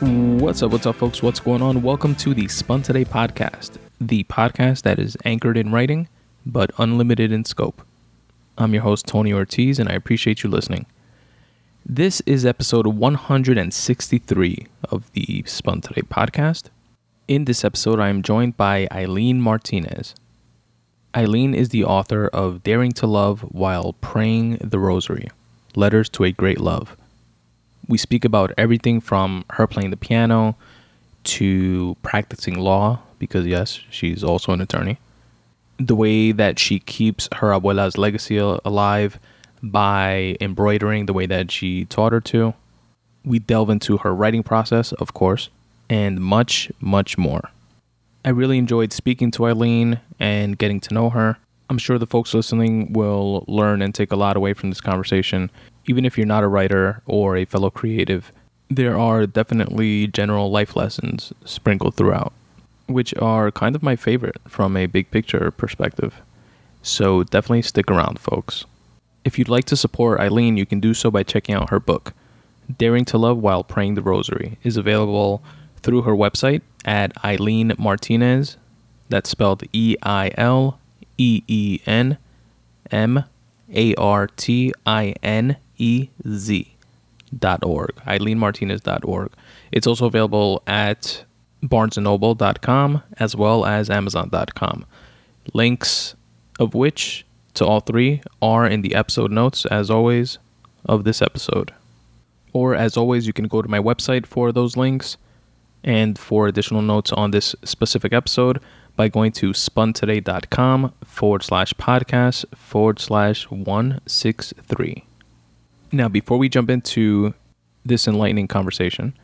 What's up, what's up, folks? What's going on? Welcome to the Spun Today podcast, the podcast that is anchored in writing but unlimited in scope. I'm your host, Tony Ortiz, and I appreciate you listening. This is episode 163 of the Spun Today podcast. In this episode, I am joined by Eileen Martinez. Eileen is the author of Daring to Love While Praying the Rosary Letters to a Great Love we speak about everything from her playing the piano to practicing law, because yes, she's also an attorney. The way that she keeps her abuela's legacy alive by embroidering the way that she taught her to. We delve into her writing process, of course, and much, much more. I really enjoyed speaking to Eileen and getting to know her. I'm sure the folks listening will learn and take a lot away from this conversation even if you're not a writer or a fellow creative, there are definitely general life lessons sprinkled throughout, which are kind of my favorite from a big picture perspective. So definitely stick around, folks. If you'd like to support Eileen, you can do so by checking out her book, Daring to Love While Praying the Rosary, is available through her website at Eileen Martinez. That's spelled E I L E E N M A R T I N E-Z.org, EileenMartinez.org. It's also available at barnesandnoble.com as well as amazon.com. Links of which to all three are in the episode notes, as always, of this episode. Or, as always, you can go to my website for those links and for additional notes on this specific episode by going to spuntoday.com forward slash podcast forward slash 163. Now, before we jump into this enlightening conversation,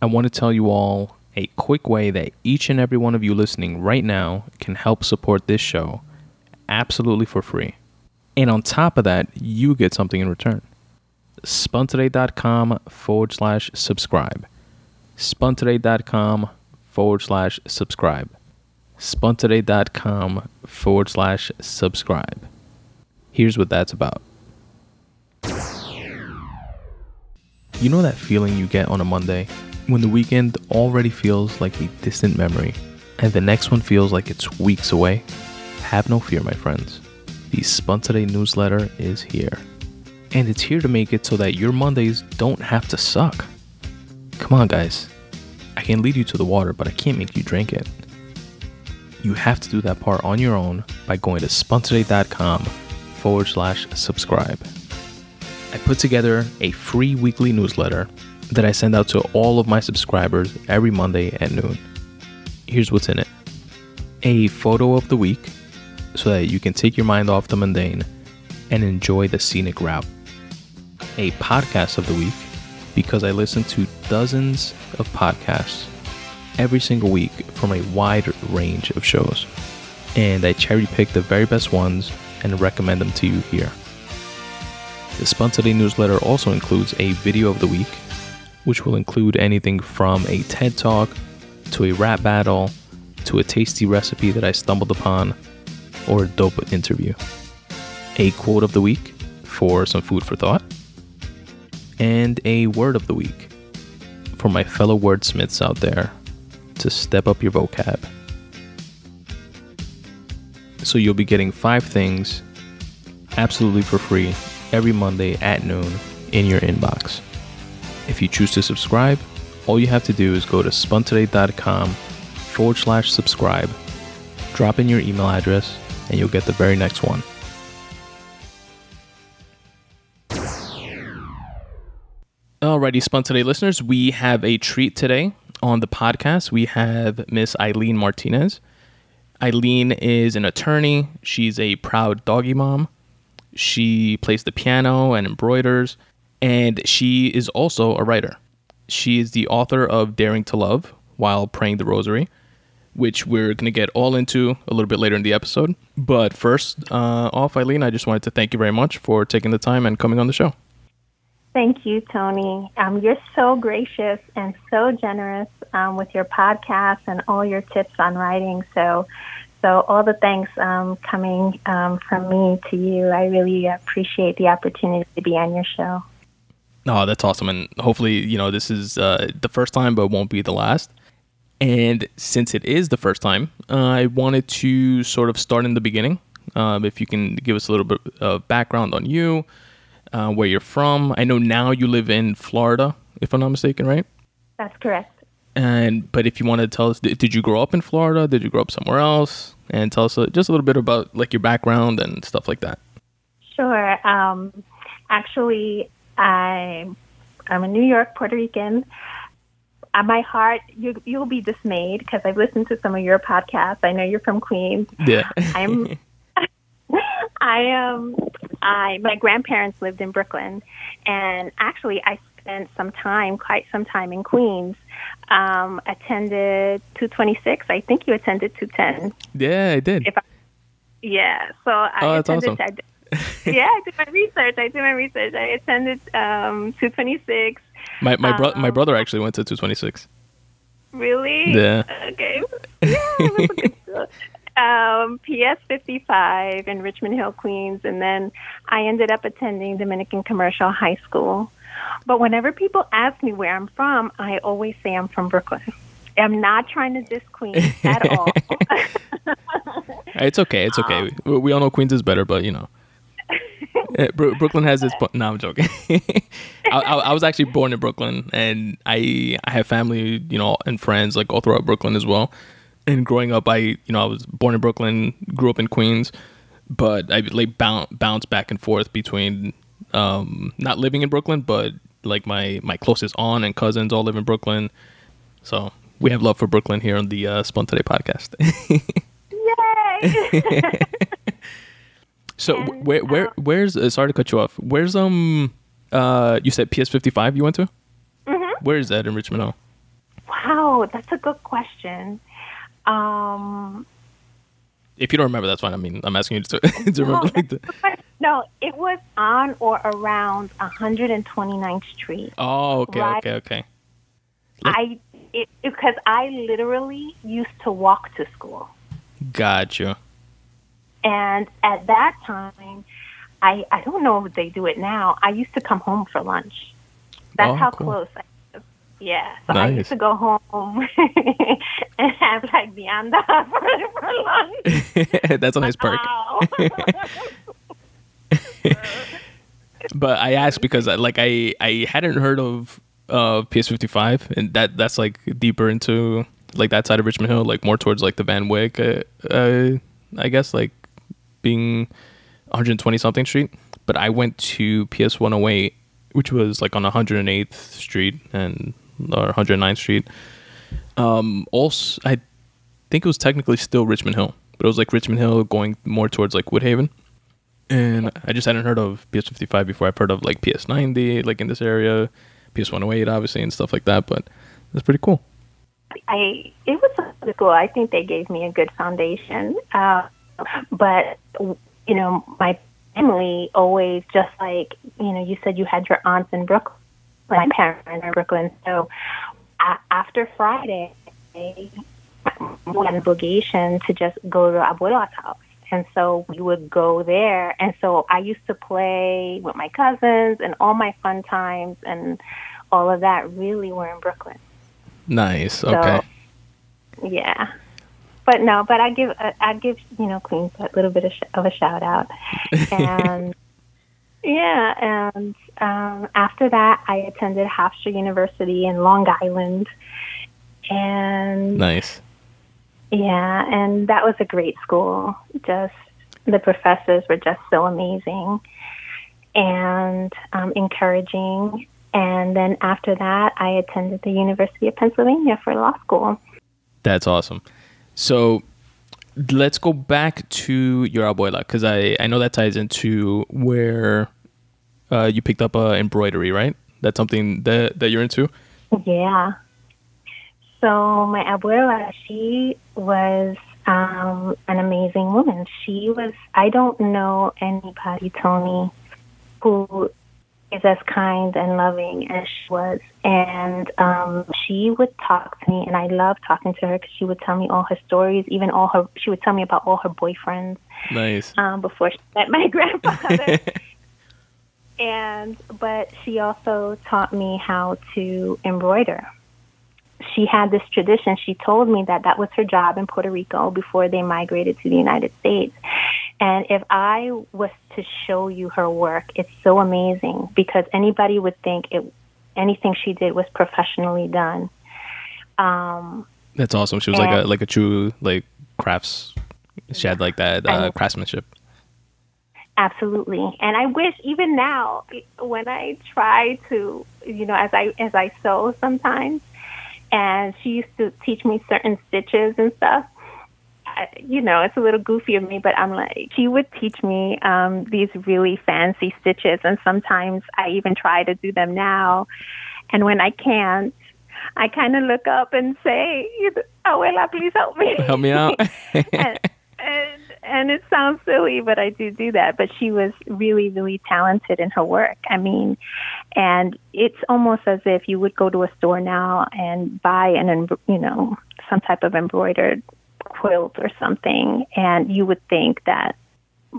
I want to tell you all a quick way that each and every one of you listening right now can help support this show absolutely for free. And on top of that, you get something in return. Spuntoday.com forward slash subscribe. Spuntoday.com forward slash subscribe. Spuntoday.com forward slash subscribe. Here's what that's about. You know that feeling you get on a Monday when the weekend already feels like a distant memory and the next one feels like it's weeks away? Have no fear, my friends. The Spun Today newsletter is here. And it's here to make it so that your Mondays don't have to suck. Come on, guys. I can lead you to the water, but I can't make you drink it. You have to do that part on your own by going to spuntoday.com forward slash subscribe. I put together a free weekly newsletter that I send out to all of my subscribers every Monday at noon. Here's what's in it a photo of the week so that you can take your mind off the mundane and enjoy the scenic route, a podcast of the week because I listen to dozens of podcasts every single week from a wide range of shows, and I cherry pick the very best ones and recommend them to you here. The Today newsletter also includes a video of the week, which will include anything from a TED Talk to a rap battle to a tasty recipe that I stumbled upon or a dope interview. A quote of the week for some food for thought, and a word of the week for my fellow wordsmiths out there to step up your vocab. So you'll be getting five things absolutely for free every Monday at noon in your inbox. If you choose to subscribe, all you have to do is go to spuntoday.com forward slash subscribe, drop in your email address, and you'll get the very next one. Alrighty, Spun Today listeners, we have a treat today on the podcast. We have Miss Eileen Martinez. Eileen is an attorney. She's a proud doggy mom. She plays the piano and embroiders, and she is also a writer. She is the author of Daring to Love While Praying the Rosary, which we're going to get all into a little bit later in the episode. But first uh, off, Eileen, I just wanted to thank you very much for taking the time and coming on the show. Thank you, Tony. Um, you're so gracious and so generous um, with your podcast and all your tips on writing. So so all the thanks um, coming um, from me to you. I really appreciate the opportunity to be on your show. Oh, that's awesome. And hopefully, you know, this is uh, the first time, but won't be the last. And since it is the first time, uh, I wanted to sort of start in the beginning. Um, if you can give us a little bit of background on you, uh, where you're from. I know now you live in Florida, if I'm not mistaken, right? That's correct. And but if you want to tell us, did, did you grow up in Florida? Did you grow up somewhere else? And tell us uh, just a little bit about like your background and stuff like that. Sure. Um, actually, I I'm a New York Puerto Rican. At my heart, you you'll be dismayed because I've listened to some of your podcasts. I know you're from Queens. Yeah. I'm. I am. I my grandparents lived in Brooklyn, and actually, I spent some time, quite some time in Queens. Um, attended 226. I think you attended 210. yeah, I did. If I, yeah, so I Oh, attended. awesome. I, yeah, I did my research. I did my research. I attended um, 226. My my bro- my Um, brother actually went to 226. Really? Yeah. Okay. Yeah, that's a good school. Um, PS 55 in Richmond Hill, Queens, and then I ended up attending Dominican Commercial High School. But whenever people ask me where I'm from, I always say I'm from Brooklyn. I'm not trying to diss Queens at all. It's okay. It's okay. we, we all know Queens is better, but you know, Eh, Brooklyn has its. Po- no, I'm joking. I, I, I was actually born in Brooklyn, and I I have family, you know, and friends like all throughout Brooklyn as well. And growing up, I you know I was born in Brooklyn, grew up in Queens, but I like bounce bounce back and forth between um not living in Brooklyn, but like my my closest aunt and cousins all live in Brooklyn, so we have love for Brooklyn here on the uh, Spun Today podcast. Yay! So And, where where uh, where's uh, sorry to cut you off. Where's um uh you said PS fifty five you went to? Mm-hmm. Where is that in Richmond Hill? wow, that's a good question. Um, If you don't remember, that's fine. I mean, I'm asking you to, to remember. no, Like the, no, it was on or around 129th Street. oh, okay, Right. okay, okay. I it because I literally used to walk to school, Gotcha. and at that time, I I don't know if they do it now. I used to come home for lunch. That's Oh, how cool. close. I. Yeah, so I Nice. used to go home and have like vianda for, for lunch. that's a nice perk. But I asked because I, like I I hadn't heard of uh PS fifty five, and that that's like deeper into like that side of Richmond Hill, like more towards like the Van Wyck, uh, uh I guess like being 120 something street. But I went to PS 108, which was like on 108th Street and or 109th Street. Um, also, I think it was technically still Richmond Hill, but it was like Richmond Hill going more towards like Woodhaven. And I just hadn't heard of PS55 before. I've heard of like PS90, like in this area, PS108, obviously, and stuff like that. But that's pretty cool. I it was a good school. I think they gave me a good foundation. Uh, but you know, my family always just like you know, you said you had your aunts in Brooklyn. My parents are in Brooklyn, so a- after Friday, we had an obligation to just go to Abuela's house. And so we would go there. And so I used to play with my cousins and all my fun times and all of that really were in Brooklyn. Nice. So, Okay. Yeah. But no, but I give I I give you know Queens a little bit of, sh- of a shout out, and yeah, and um, after that I attended Hofstra University in Long Island, and nice. yeah, and that was a great school. Just the professors were just so amazing and um, encouraging. And then after that, I attended the University of Pennsylvania for law school. That's awesome. So let's go back to your abuela because I, I know that ties into where uh, you picked up uh, embroidery, right? That's something that, that you're into? Yeah. So my abuela, she was um, an amazing woman. She was. I don't know anybody, Tony, who is as kind and loving as she was. And um, she would talk to me, and I loved talking to her because she would tell me all her stories, even all her. She would tell me about all her boyfriends Nice. um, before she met my grandfather. and but she also taught me how to embroider. She had this tradition. She told me that that was her job in Puerto Rico before they migrated to the United States. And if I was to show you her work, it's so amazing because anybody would think it anything she did was professionally done. Um, That's awesome. She was like a like a true like crafts. She had like that uh, craftsmanship. Absolutely, and I wish even now when I try to, you know, as I as I sew sometimes, and she used to teach me certain stitches and stuff. I, you know, it's a little goofy of me, but I'm like, she would teach me um, these really fancy stitches, and sometimes I even try to do them now. And when I can't, I kind of look up and say, "Abuela, please help me, help me out." and, and and it sounds silly, but I do do that. But she was really, really talented in her work. I mean, and it's almost as if you would go to a store now and buy an, you know, some type of embroidered quilt or something, and you would think that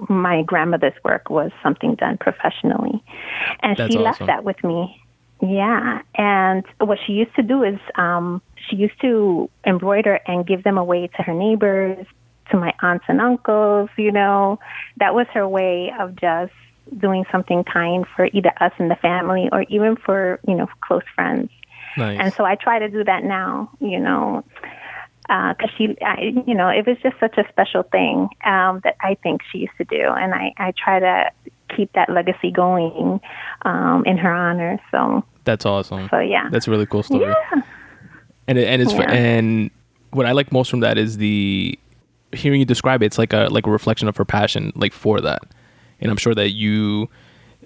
my grandmother's work was something done professionally. And That's she awesome. left that with me. Yeah. And what she used to do is um, she used to embroider and give them away to her neighbors, to my aunts and uncles, you know. That was her way of just doing something kind for either us and the family or even for, you know, close friends. Nice. And so I try to do that now, you know, because uh, she, I, you know, it was just such a special thing um, that I think she used to do, and I, I try to keep that legacy going um, in her honor. So that's awesome. So yeah, that's a really cool story. Yeah. And it, and it's Yeah. and what I like most from that is the hearing you describe it. It's like a like a reflection of her passion, like for that. And I'm sure that you,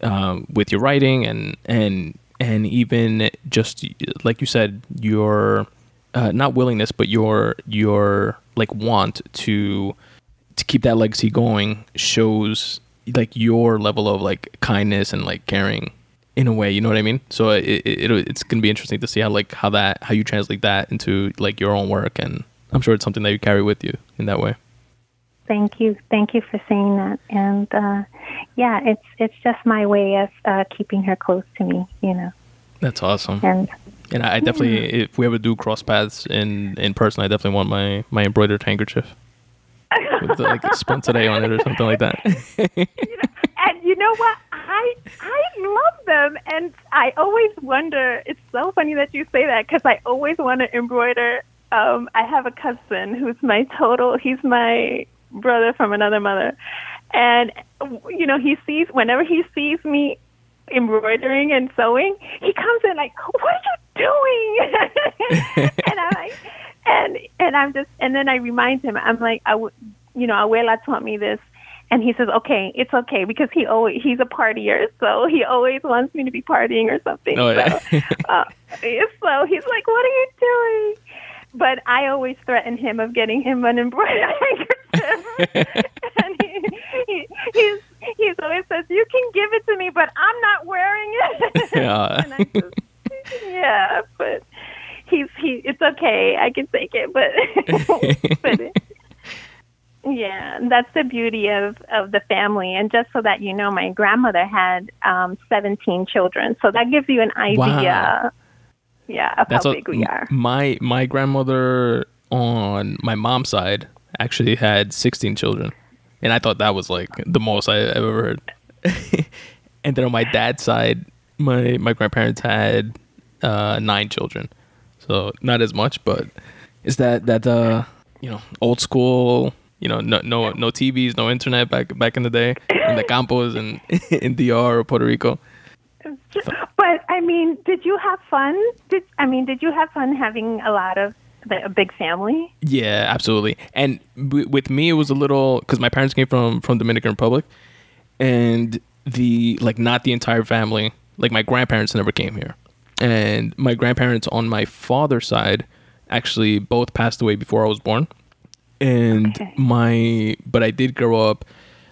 um, with your writing and and and even just like you said, your uh, not willingness, but your your like want to to keep that legacy going shows like your level of like kindness and like caring in a way you know what i mean so it, it, it it's gonna be interesting to see how like how that how you translate that into like your own work and i'm sure it's something that you carry with you in that way Thank you, thank you for saying that. And uh, yeah, it's it's just my way of uh, keeping her close to me, you know. that's awesome And and i, definitely if we ever do cross paths in in person i definitely want my my embroidered handkerchief with like spun today on it or something like that you know, and you know what? I I love them, and I always wonder. It's so funny that you say that because I always want to embroider. Um, I have a cousin who's my total. He's my brother from another mother, and you know he sees whenever he sees me embroidering and sewing, he comes in like, "What are you doing?" and I'm like, and and I'm just, and then I remind him. I'm like, I would, you know, Abuela taught me this. And he says, "Okay, it's okay because he always he's a partier, so he always wants me to be partying or something." Oh, yeah. so, uh, so he's like, "What are you doing?" But I always threaten him of getting him an embroidered handkerchief, and he, he he's he's always says, "You can give it to me, but I'm not wearing it." Yeah. and just, yeah, but he's he. It's okay. I can take it, but but. Yeah, that's the beauty of of the family. And just so that you know, my grandmother had um, 17 children, so that gives you an idea. Wow. Yeah, of That's how big we are. My my grandmother on my mom's side actually had 16 children, and I thought that was like the most I ever heard. and then on my dad's side, my my grandparents had uh, nine children, so not as much, but is that that uh you know old school. You know, no, no, no TVs, no internet back back in the day in the campos and in DR or Puerto Rico. But I mean, did you have fun? Did I mean, did you have fun having a lot of a big family? Yeah, absolutely. And w- with me, it was a little because my parents came from from Dominican Republic, and the like not the entire family. Like my grandparents never came here, and my grandparents on my father's side actually both passed away before I was born. And Okay. my but I did grow up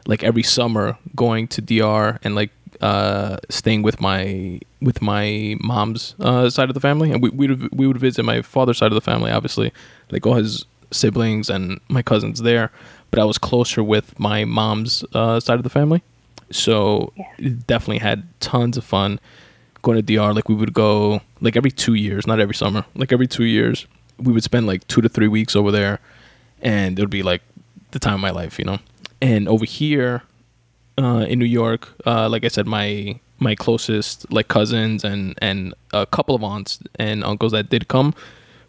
like every summer going to DR and like uh staying with my with my mom's uh side of the family and we we would, we would visit my father's side of the family obviously like all his siblings and my cousins there but I was closer with my mom's uh side of the family So Yes. definitely had tons of fun going to DR. Like we would go like every two years, not every summer. Like every two years, we would spend like two to three weeks over there, and it would be like the time of my life, you know. And over here uh, in New York, uh, like I said, my my closest like cousins and and a couple of aunts and uncles that did come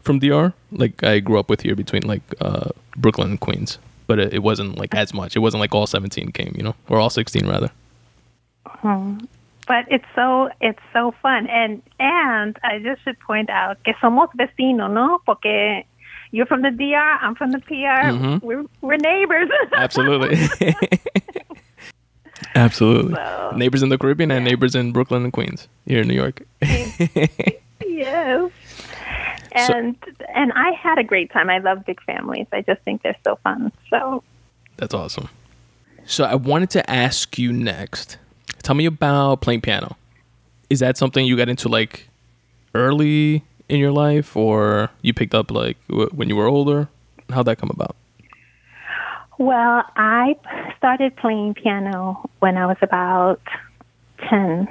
from DR. Like I grew up with here between like uh, Brooklyn and Queens, but it, it wasn't like as much. It wasn't like all seventeen came, you know, or all sixteen rather. But it's so it's so fun, and and I just should point out que somos vecinos, no? Porque you're from the DR, I'm from the PR. Mhm. We're we're neighbors. Absolutely. Absolutely. So- Neighbors in the Caribbean and neighbors in Brooklyn and Queens here in New York. yes. And and I had a great time. I love big families. I just think they're so fun. So That's awesome. So I wanted to ask you next. Tell me about playing piano. Is that something you got into like early in your life, or you picked up like w- when you were older? How'd that come about? Well, I started playing piano when I was about 10,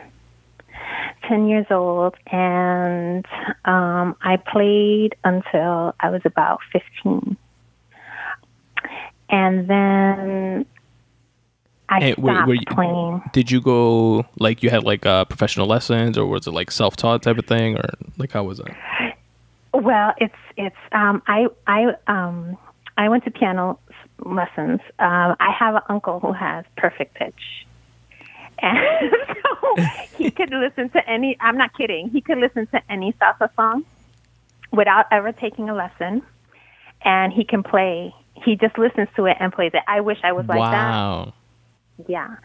10 years old, and um, I played until I was about 15. And then I Hey, stopped were you- playing. Did you go like you had like uh, professional lessons, or was it like self taught type of thing, or like how was that? Well, it's it's um I I um I went to piano lessons. Um I have an uncle who has perfect pitch. And so he could listen to any I'm not kidding. He could listen to any salsa song without ever taking a lesson. And he can play. He just listens to it and plays it. I wish I was like that. wow. Yeah.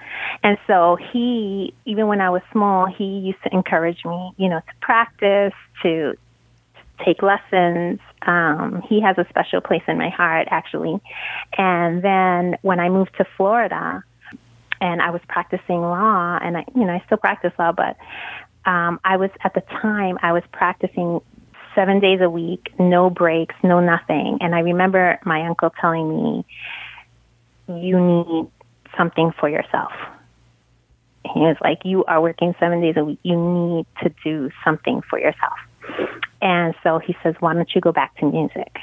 And so he, even when I was small, he used to encourage me, you know, to practice, to take lessons. Um, he has a special place in my heart, actually. And then when I moved to Florida and I was practicing law, and I, you know, I still practice law, but um, I was, at the time, I was practicing seven days a week, no breaks, no nothing. And I remember my uncle telling me, you need something for yourself. He was like, You are working seven days a week. You need to do something for yourself. And so he says, Why don't you go back to music?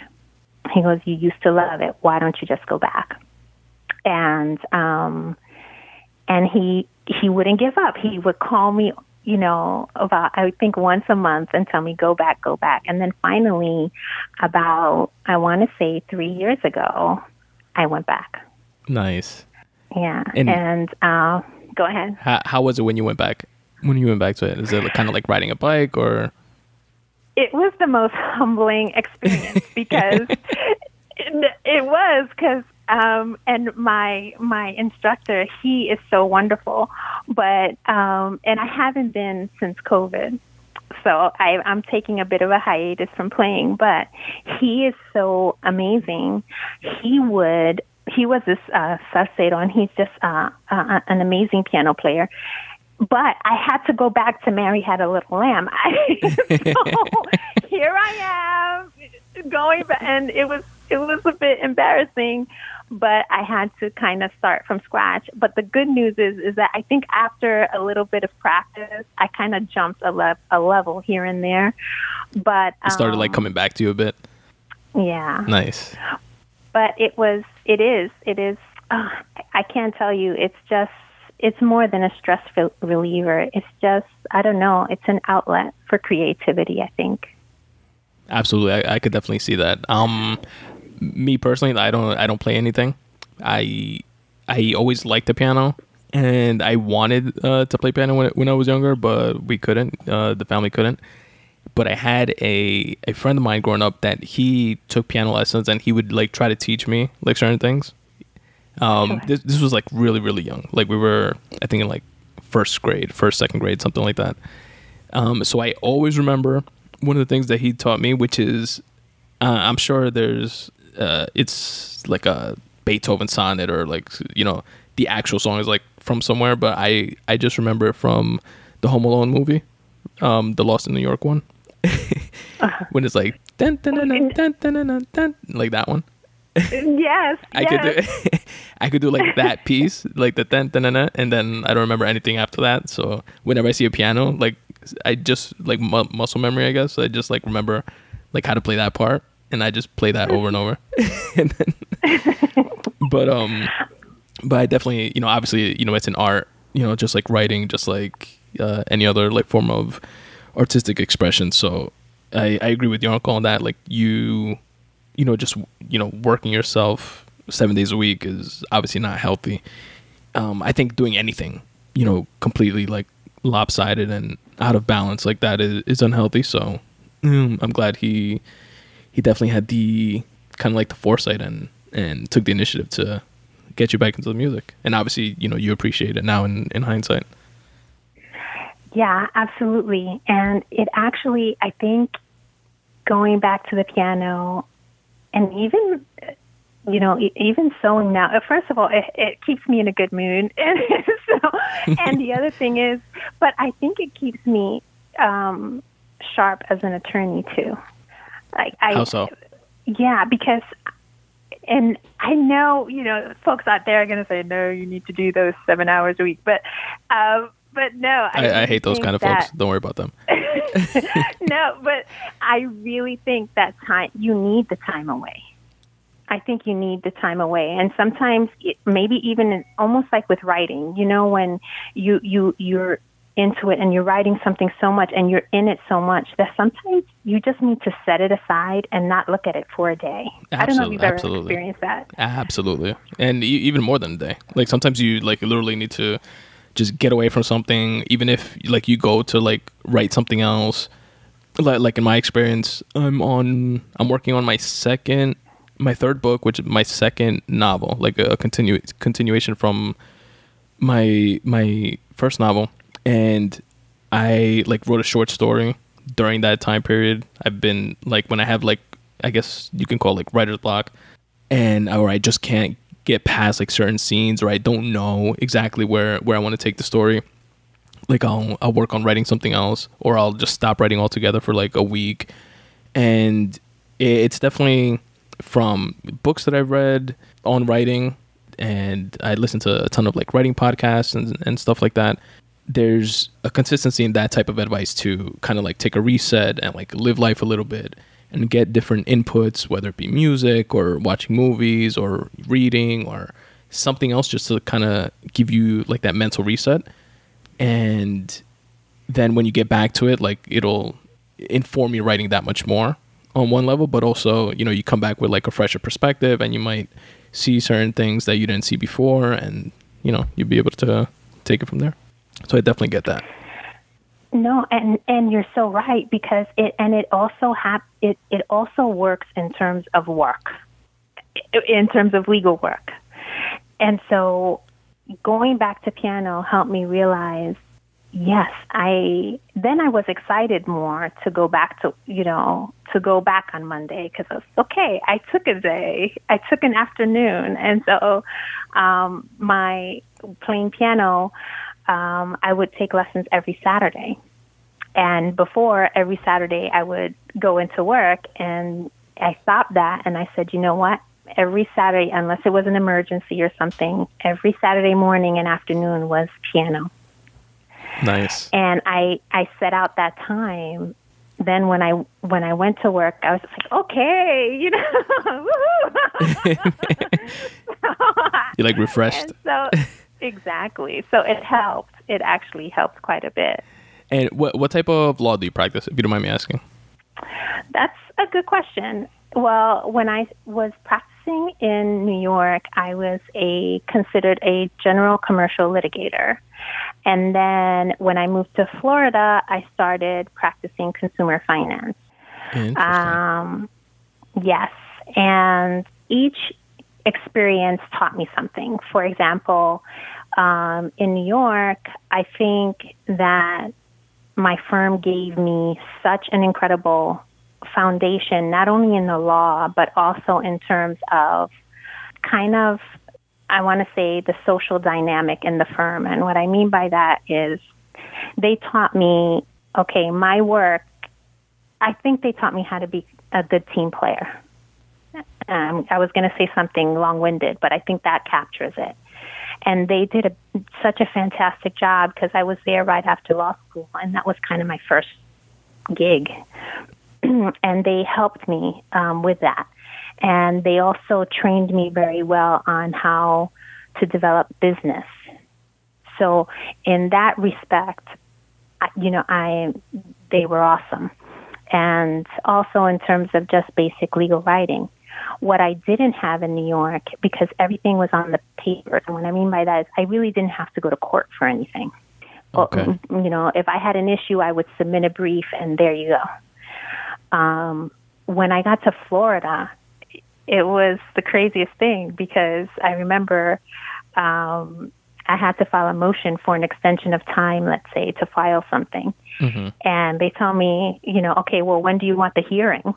He goes, You used to love it. Why don't you just go back? And um and he he wouldn't give up. He would call me, you know, about I think once a month and tell me go back, go back. And then finally about I want to say 3 years ago, I went back. Nice. Yeah. And- And, uh, go ahead. How how was it when you went back? When you went back to it, is it kind of like riding a bike or? It was the most humbling experience because it, it was because um, and my my instructor he is so wonderful, but um, and I haven't been since COVID. So I, I'm taking a bit of a hiatus from playing, but he is so amazing. He would he was this uh, Salcedo, and he's just uh, uh, an amazing piano player. But I had to go back to Mary Had a Little Lamb. so here I am going back, and it was it was a bit embarrassing, but I had to kind of start from scratch. But the good news is is that I think after a little bit of practice, I kind of jumped a, le- a level here and there. But It started like um, coming back to you a bit. yeah Nice. but it was it is it is uh, i can't tell you it's just it's more than a stress rel- reliever it's just i don't know it's an outlet for creativity i think Absolutely, I, I could definitely see that. Um, me personally, I don't I don't play anything. I I always liked the piano, and I wanted uh, to play piano when when I was younger, but we couldn't. Uh, the family couldn't. But I had a a friend of mine growing up that he took piano lessons, and he would like try to teach me like certain things. Um, Sure. this this was like really really young. Like we were, I think in like first grade, first second grade, something like that. Um, so I always remember one of the things that he taught me, which is uh, I'm sure there's uh, it's like a Beethoven sonnet or like you know the actual song is like from somewhere, but I I just remember it from the Home Alone movie, um, the Lost in New York one, when it's like dun, dun, dun, dun, dun, dun, dun, dun, dun, like that one. Yes, I yes. could do I could do like that piece, like the ten ten and then I don't remember anything after that. So whenever I see a piano, like I just like mu- muscle memory, I guess. I just like remember like how to play that part, and I just play that over and over. and then, but um, but I definitely, you know, obviously, you know, it's an art, you know, just like writing, just like uh, any other like form of artistic expression. So I, I agree with your uncle on that. Like you, you know, just you know, working yourself seven days a week is obviously not healthy. Um, I think doing anything, you know, completely like lopsided and out of balance like that is, is unhealthy. So mm, I'm glad he he definitely had the kind of like the foresight and and took the initiative to get you back into the music. And obviously, you know, you appreciate it now in, in hindsight. Yeah, absolutely. And it actually, I think, going back to the piano, and even, you know, even sewing now. uh, First of all, it, it keeps me in a good mood, and so, and the other thing is, but I think it keeps me um, sharp as an attorney too. Like I, How so? yeah, because and I know, you know, folks out there are going to say, no, you need to do those seven hours a week. But, uh, but no, I, I, I hate those kind of that- folks. Don't worry about them. no, but I really think that time, you need the time away. I think you need the time away. And sometimes it, maybe even almost like with writing, you know, when you, you, you're into it and you're writing something so much and you're in it so much that sometimes you just need to set it aside and not look at it for a day. I don't know if you've ever absolutely. experienced that. Absolutely, and e- even more than a day. Like sometimes you like literally need to just get away from something, even if like you go to like write something else. Like, like in my experience, I'm on. I'm working on my second, my third book, which is my second novel, like a continu- continuation from my my first novel, and I like wrote a short story during that time period. I've been like when I have like I guess you can call it like writer's block, and or I just can't get past like certain scenes, or I don't know exactly where where I want to take the story. Like I'll I'll work on writing something else, or I'll just stop writing altogether for like a week, and it's definitely from books that I've read on writing, and I listen to a ton of like writing podcasts and and stuff like that there's a consistency in that type of advice to kind of like take a reset and like live life a little bit and get different inputs, whether it be music or watching movies or reading or something else, just to kind of give you like that mental reset. And then when you get back to it, like it'll inform your writing that much more on one level, but also, you know, you come back with like a fresher perspective and you might see certain things that you didn't see before and, you know, you'll be able to take it from there. So I definitely get that. No, and and you're so right because it and it also hap- it it also works in terms of work, in terms of legal work, and so going back to piano helped me realize, yes, I then I was excited more to go back to you know to go back on Monday because I was okay. I took a day, I took an afternoon, and so um, my playing piano um, I would take lessons every Saturday. And before every Saturday, I would go into work and I stopped that and I said, you know what? Every Saturday, unless it was an emergency or something, every Saturday morning and afternoon was piano. Nice. And I, I set out that time. Then when I when I went to work, I was like, okay, you know. You're like refreshed. So exactly. So it helped. It actually helped quite a bit. And what what type of law do you practice, if you don't mind me asking? That's a good question. Well, when I was practicing in New York, I was a considered a general commercial litigator. And then when I moved to Florida, I started practicing consumer finance. Interesting. Um, yes, and each experience taught me something. For example, um, in New York, I think that my firm gave me such an incredible foundation, not only in the law, but also in terms of kind of, I want to say, the social dynamic in the firm. And what I mean by that is they taught me, okay, my work, I think they taught me how to be a good team player. Um, I was going to say something long winded, but I think that captures it. And they did a, such a fantastic job because I was there right after law school, and that was kind of my first gig. and they helped me um, with that. And they also trained me very well on how to develop business. So, in that respect, you know, I they were awesome. And also in terms of just basic legal writing. What I didn't have in New York, because everything was on the papers, and what I mean by that is I really didn't have to go to court for anything. Okay. you know, if I had an issue, I would submit a brief, and there you go. Um, when I got to Florida, it was the craziest thing because I remember um, I had to file a motion for an extension of time, let's say, to file something. Mm-hmm. And they tell me, you know, okay, well, when do you want the hearing?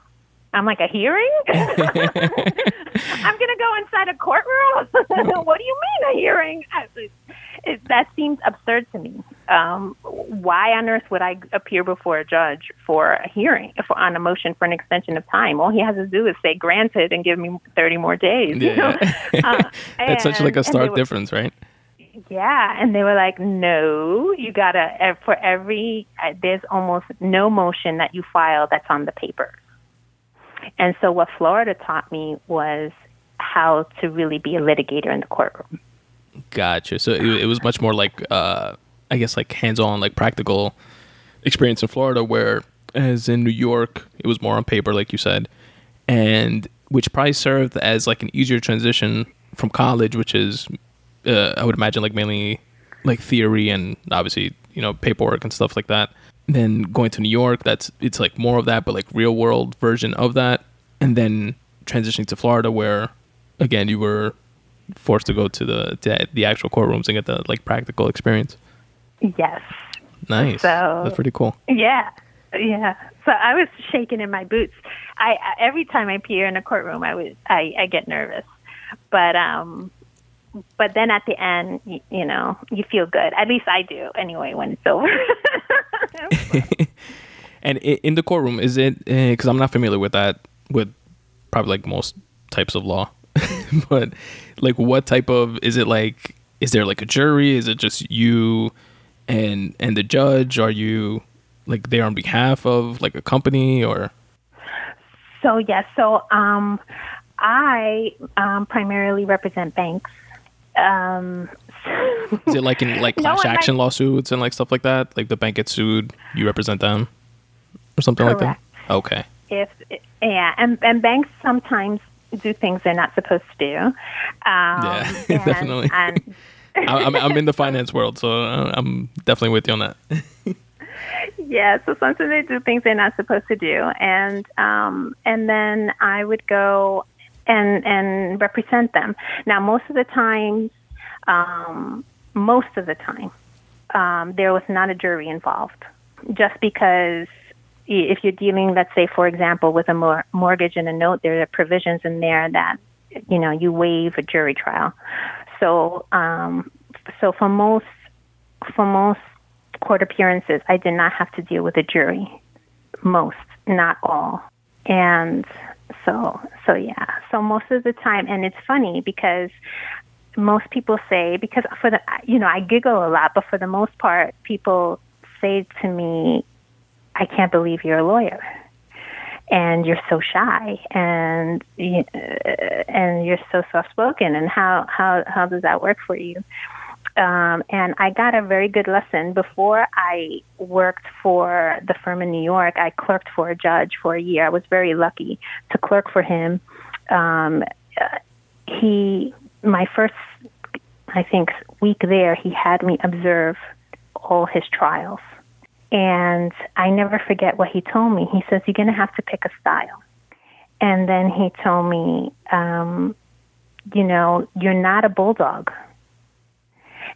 I'm like, a hearing? I'm going to go inside a courtroom? what do you mean, a hearing? It, that seems absurd to me. Um, why on earth would I appear before a judge for a hearing for, on a motion for an extension of time? All he has to do is say granted and give me 30 more days. Yeah. You know? uh, That's such like a stark were, difference, right? Yeah, and they were like, "No, you gotta for every uh, there's almost no motion that you file that's on the paper." And so, what Florida taught me was how to really be a litigator in the courtroom. Gotcha. So it, it was much more like, uh, I guess, like hands-on, like practical experience in Florida, where as in New York, it was more on paper, like you said, and which probably served as like an easier transition from college, which is uh, I would imagine like mainly like theory and obviously you know paperwork and stuff like that. Then going to New York, that's it's like more of that, but like real world version of that. And then transitioning to Florida, where again you were forced to go to the to the actual courtrooms and get the like practical experience. Yes. Nice. So that's pretty cool. Yeah, yeah. So I was shaking in my boots. I every time I appear in a courtroom, I was I, I get nervous, but um, but then at the end, you, you, know, you feel good. At least I do, anyway, when it's over. and in the courtroom, is it because eh, I'm not familiar with that with probably like most types of law, but like what type of is it like? Is there like a jury? Is it just you and and the judge? Are you like there on behalf of like a company or? So yes, so um, I um, primarily represent banks um, Is it like in like class no, action lawsuits and like stuff like that? Like the bank gets sued, you represent them, or something correct. like that. Okay. If yeah, and and banks sometimes do things they're not supposed to do. Um, yeah, and, definitely. And I'm I'm in the finance world, so uh, I'm definitely with you on that. yeah, so sometimes they do things they're not supposed to do, and um, and then I would go and and represent them. Now, most of the time, um, most of the time, um, there was not a jury involved, just because if you're dealing, let's say, for example, with a mor- mortgage and a note, there are provisions in there that you know you waive a jury trial. So, um, so for most for most court appearances, I did not have to deal with a jury. Most, not all, and so so yeah. So most of the time and it's funny because most people say because for the you know I giggle a lot but for the most part people say to me I can't believe you're a lawyer. And you're so shy and uh, and you're so soft spoken and how how how does that work for you um, and I got a very good lesson before I worked for the firm in New York. I clerked for a judge for a year. I was very lucky to clerk for him. Um, he, my first, I think, week there, he had me observe all his trials. And I never forget what he told me. He says, You're going to have to pick a style. And then he told me, um, You know, you're not a bulldog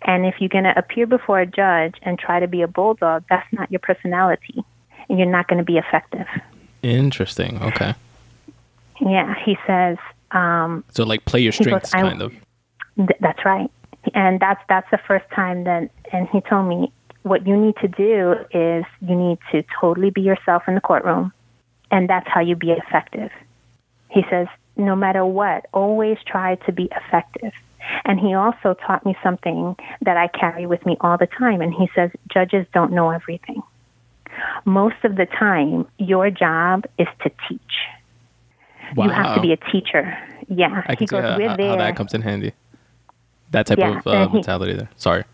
and if you're going to appear before a judge and try to be a bulldog, that's not your personality. And you're not going to be effective. Interesting. Okay. Yeah. He says. Um, so, like, play your strengths, goes, kind of. Th- that's right. And that's that's the first time that. And he told me what you need to do is you need to totally be yourself in the courtroom, and that's how you be effective. He says no matter what, always try to be effective. And he also taught me something that I carry with me all the time. And he says, judges don't know everything. Most of the time, your job is to teach. Wow. You have to be a teacher. Yeah. I he can see goes, how, we're how that comes in handy. That type Yeah, of uh, he- mentality there. Sorry.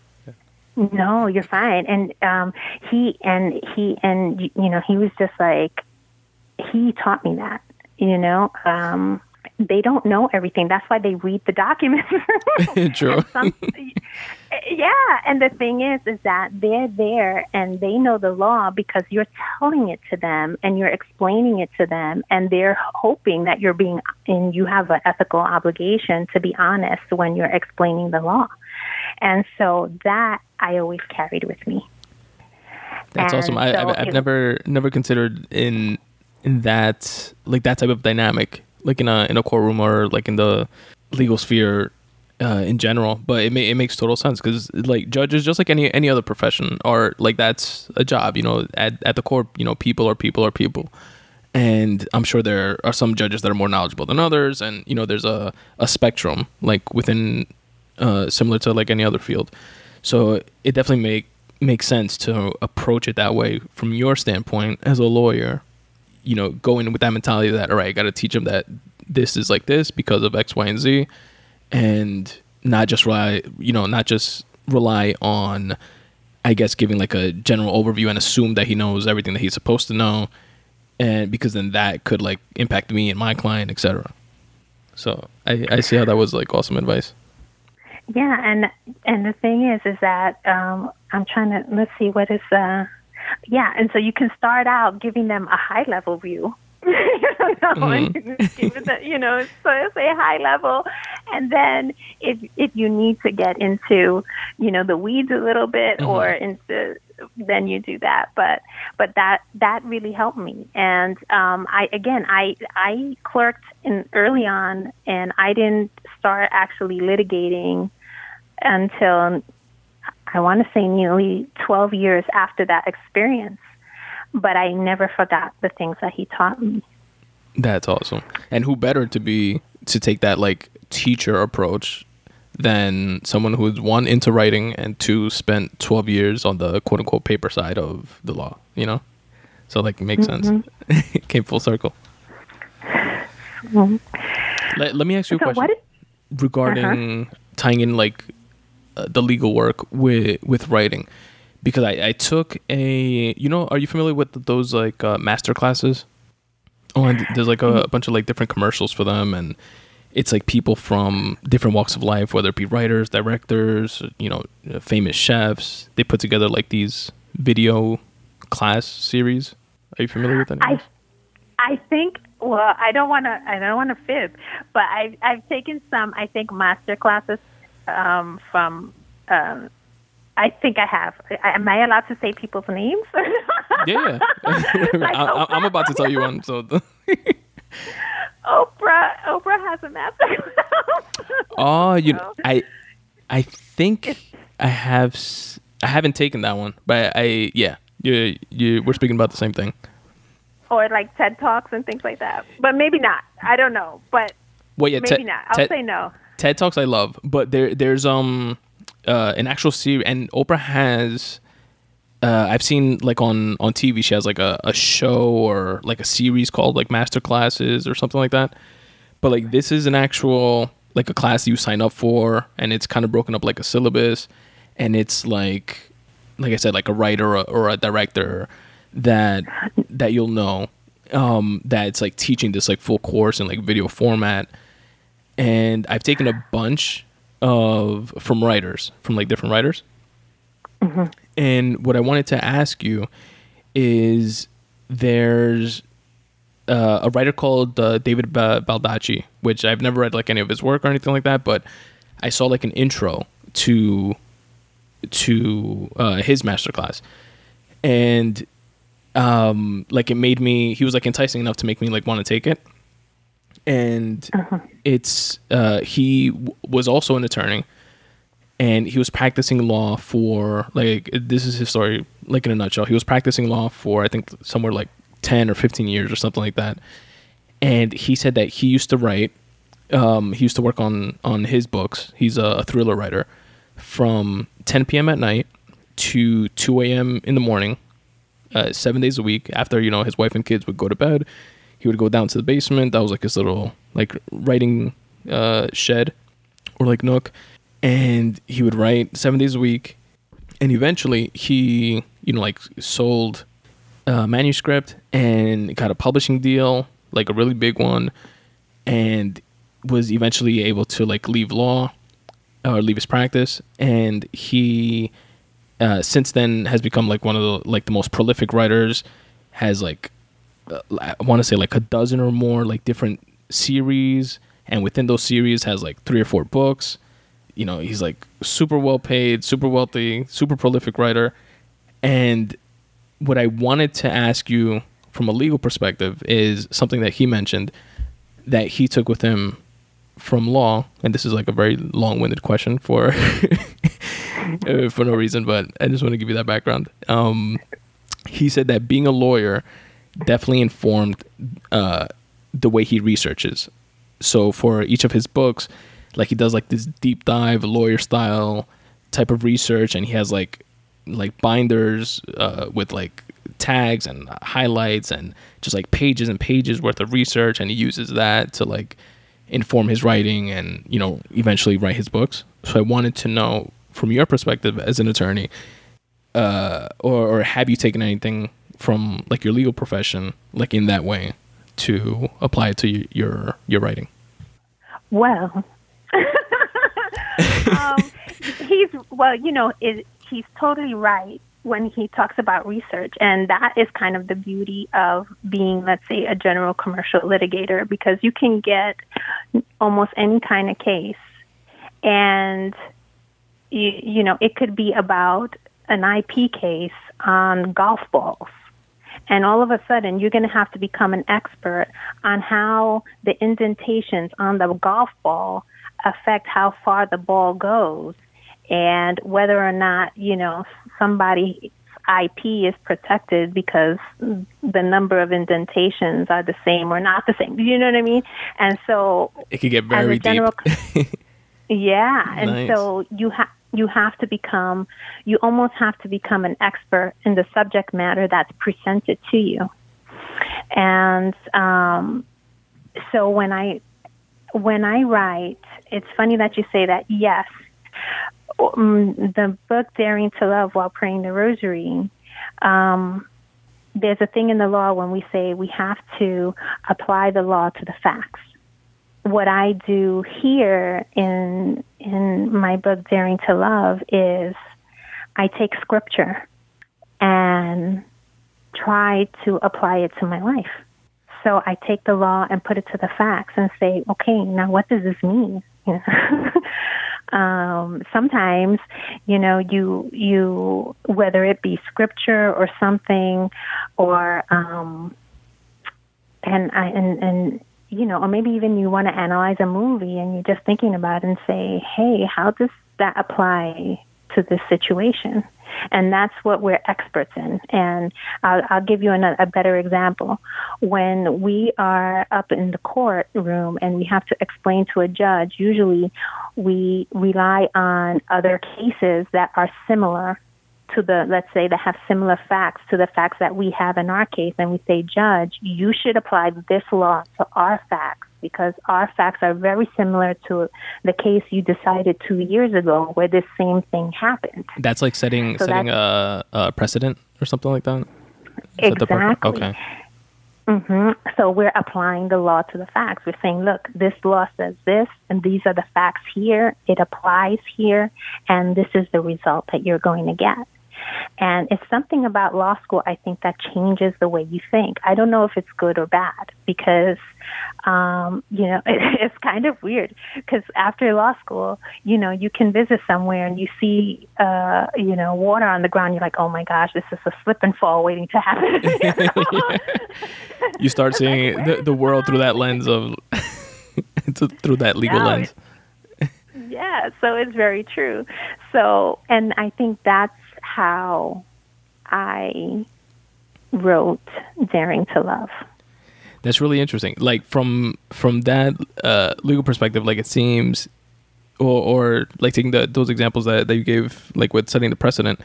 No, you're fine. And um, he and he and you know he was just like he taught me that. You know, um, they don't know everything. That's why they read the documents. True. Some, yeah, and the thing is, is that they're there and they know the law because you're telling it to them and you're explaining it to them, and they're hoping that you're being and you have an ethical obligation to be honest when you're explaining the law. And so that I always carried with me. That's awesome. And I, so I've, I've it- never never considered in in that like that type of dynamic, like in a in a courtroom or like in the legal sphere uh, in general. But it ma- it makes total sense because like judges, just like any any other profession, are like that's a job. You know, at at the core, you know, people are people are people. And I'm sure there are some judges that are more knowledgeable than others, and you know, there's a, a spectrum like within uh, similar to like any other field. So it definitely make makes sense to approach it that way from your standpoint as a lawyer. You know, go in with that mentality that all right, I got to teach them that this is like this because of X, Y, and Z, and not just rely, you know, not just rely on, I guess, giving like a general overview and assume that he knows everything that he's supposed to know, and because then that could like impact me and my client, etc. So I, I see how that was like awesome advice. Yeah, and and the thing is, is that um, I'm trying to let's see what is uh, yeah, and so you can start out giving them a high level view. you know, and you just give it the, you know, so it's a high level, and then if if you need to get into, you know, the weeds a little bit or into, then you do that. But but that that really helped me, and um, I again I I clerked in early on, and I didn't start actually litigating until I want to say nearly 12 years after that experience. But I never forgot the things that he taught me. That's awesome. And who better to be to take that like teacher approach than someone who's one into writing and two spent 12 years on the quote unquote paper side of the law, you know? So like it makes sense. Mm-hmm. came full circle. Mm-hmm. Let, let me ask you a question is, regarding uh-huh. tying in like uh, the legal work with with writing. Because I, I took a you know are you familiar with those like uh, master classes? Oh and there's like a, a bunch of like different commercials for them and it's like people from different walks of life whether it be writers directors you know uh, famous chefs. They put together like these video class series. Are you familiar with that I I think well, I don't want to I don't want to fib, but I I've taken some I think master classes um, from um, I think I have. I- Am I allowed to say people's names? yeah, yeah. Like I, I'm about to tell you one so Oprah Oprah has a master class. Oh, you know, I I think I have I haven't taken that one, but I yeah, you you we're speaking about the same thing. or like TED Talks and things like that. But maybe not. I don't know. But Well, yeah, maybe Ted- not. I'll Ted- say no. TED Talks I love, but there there's um uh an actual series, and Oprah has. Uh, I've seen like on on TV, she has like a, a show or like a series called like Master Classes or something like that. But like this is an actual like a class you sign up for, and it's kind of broken up like a syllabus, and it's like like I said, like a writer or a, or a director that that you'll know um, that it's like teaching this like full course in like video format and I've taken a bunch of from writers from like different writers. And what I wanted to ask you is there's uh, a writer called uh, David ba- Baldacci, which I've never read like any of his work or anything like that, but I saw like an intro to to uh, his masterclass, and um, like it made me. He was like enticing enough to make me like want to take it, and it's uh, he w- was also an attorney, and he was practicing law for like this is his story like in a nutshell. He was practicing law for I think somewhere like ten or fifteen years or something like that, and he said that he used to write. Um, he used to work on on his books. He's a thriller writer from 10 p.m. at night to 2 a.m. in the morning, uh, seven days a week. After you know his wife and kids would go to bed, he would go down to the basement. That was like his little like writing uh, shed or like nook, and he would write seven days a week. And eventually, he you know like sold a manuscript and got a publishing deal, like a really big one, and was eventually able to like leave law or leave his practice. And he uh, since then has become like one of the like the most prolific writers. Has like uh, I want to say like a dozen or more like different series, and within those series has like three or four books. You know, he's like super well paid, super wealthy, super prolific writer. And what I wanted to ask you from a legal perspective is something that he mentioned that he took with him from law, and this is like a very long-winded question for for no reason, but I just want to give you that background. Um, he said that being a lawyer definitely informed uh, the way he researches. So for each of his books, like he does like this deep dive lawyer style type of research, and he has like like binders uh, with like tags and highlights and just like pages and pages worth of research, and he uses that to like inform his writing and you know eventually write his books. So I wanted to know from your perspective as an attorney, uh, or or have you taken anything from like your legal profession like in that way to apply it to your your, writing? Well, um, he's well, you know, it, he's totally right when he talks about research, and that is kind of the beauty of being, let's say, a general commercial litigator, because you can get almost any kind of case, and you, you know, it could be about an IP case on golf balls. And all of a sudden, you're going to have to become an expert on how the indentations on the golf ball affect how far the ball goes and whether or not, you know, somebody's IP is protected because the number of indentations are the same or not the same. You know what I mean? And so it could get very general, deep. yeah, and nice. so you have you have to become you almost have to become an expert in the subject matter that's presented to you. And um, so when I when I write, it's funny that you say that. Yes, um, the book Daring to Love While Praying the Rosary, um, there's a thing in the law when we say we have to apply the law to the facts. What I do here in in my book Daring to Love is I take scripture and try to apply it to my life. So I take the law and put it to the facts and say, okay, now what does this mean? um, sometimes, you know, you you whether it be scripture or something, or um, and I and and you know, or maybe even you want to analyze a movie and you're just thinking about it and say, hey, how does that apply to this situation? And that's what we're experts in. And I'll, I'll give you another, a better example. When we are up in the courtroom and we have to explain to a judge, usually we rely on other cases that are similar to the, let's say, that have similar facts to the facts that we have in our case, and we say, Judge, you should apply this law to our facts because our facts are very similar to the case you decided two years ago where this same thing happened. That's like setting so setting a, a, precedent or something like that. Is exactly. okay. Mm-hmm. So we're applying the law to the facts. We're saying, look, this law says this, and these are the facts here. It applies here, and this is the result that you're going to get. And it's something about law school, I think, that changes the way you think. I don't know if it's good or bad because, um, you know, it, it's kind of weird because after law school, you know, you can visit somewhere and you see, uh, you know, water on the ground. You're like, oh my gosh, this is a slip and fall waiting to happen. you, you start seeing the, the world through that lens of, through that legal no, lens. Yeah, so it's very true. So, and I think that's how I wrote Daring to Love. That's really interesting. Like from from that uh, legal perspective, like it seems, or or like taking the, those examples that, that you gave, like with setting the precedent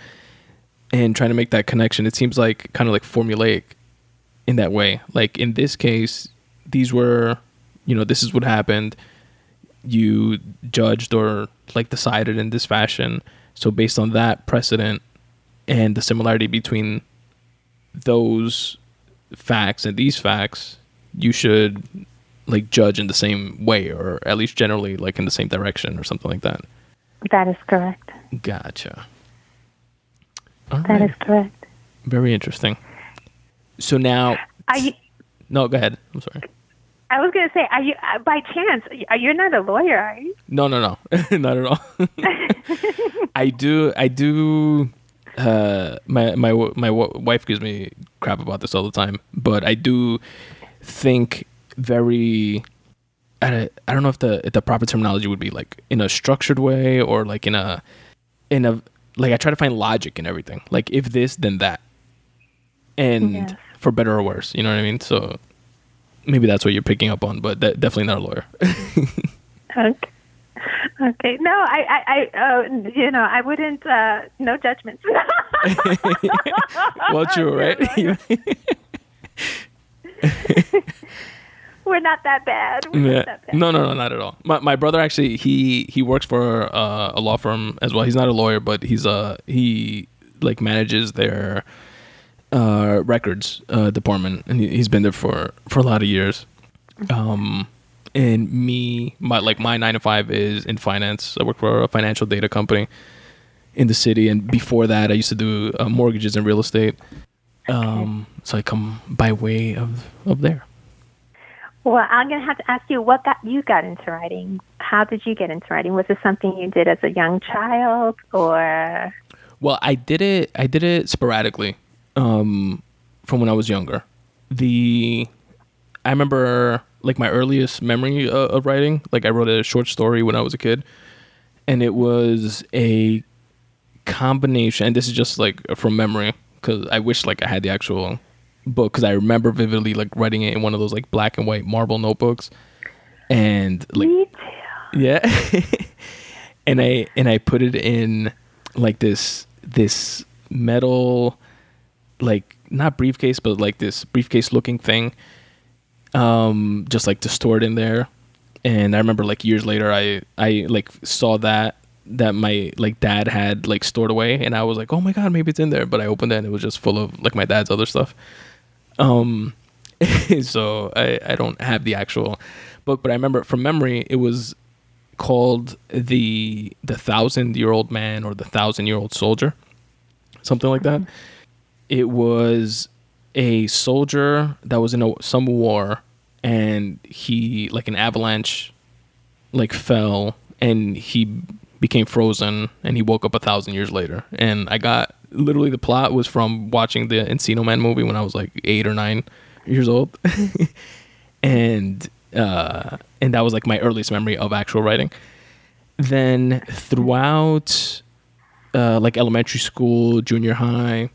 and trying to make that connection, it seems like kind of like formulaic in that way. Like in this case, these were, you know, this is what happened. You judged or like decided in this fashion. So based on that precedent and the similarity between those facts and these facts, you should like judge in the same way or at least generally like in the same direction or something like that. That is correct. Gotcha. All that right. is correct. Very interesting. So now, are you? No, go ahead. I'm sorry. I was gonna say, are you uh, by chance? Are you not a lawyer? Are you? No, no, no, not at all. I do. I do. Uh, my my my wife gives me crap about this all the time, but I do think very I, I don't know if the if the proper terminology would be like in a structured way or like in a in a like I try to find logic in everything. Like if this then that. And for better or worse, you know what I mean? So maybe that's what you're picking up on, but de- definitely not a lawyer. okay. Okay. No, I, I, I uh, you know, I wouldn't. Uh, no judgments. well, true, right? We're not that bad. We're yeah. That bad. No, no, no, not at all. My my brother actually he he works for uh, a law firm as well. He's not a lawyer, but he's uh he like manages their uh, records uh, department, and he, has been there for for a lot of years. Um, and me, my like my nine to five is in finance. I work for a financial data company in the city, and before that, I used to do uh, mortgages and real estate. Um, so I come by way of of there. Well, I'm going to have to ask you what got you got into writing. How did you get into writing? Was it something you did as a young child, or? Well, I did it. I did it sporadically, um, from when I was younger. The I remember like my earliest memory uh, of writing. Like I wrote a short story when I was a kid, and it was a combination. And this is just like from memory because I wish like I had the actual book because I remember vividly like writing it in one of those like black and white marble notebooks, and like yeah, and I and I put it in like this this metal like not briefcase but like this briefcase looking thing um just like to store it in there. And i remember like years later i i like saw that that my like dad had like stored away. And i was like oh my god maybe it's in there. But i opened it and it was just full of like my dad's other stuff. Um so i i don't have the actual book but i remember from memory it was called the the thousand year old man or the thousand year old soldier something like that. It was a soldier that was in a, some war and he like an avalanche like fell and he became frozen and he woke up a thousand years later. And i got literally the plot was from watching the encino man movie when i was like eight or nine years old. And uh and that was like my earliest memory of actual writing. Then throughout uh like elementary school junior high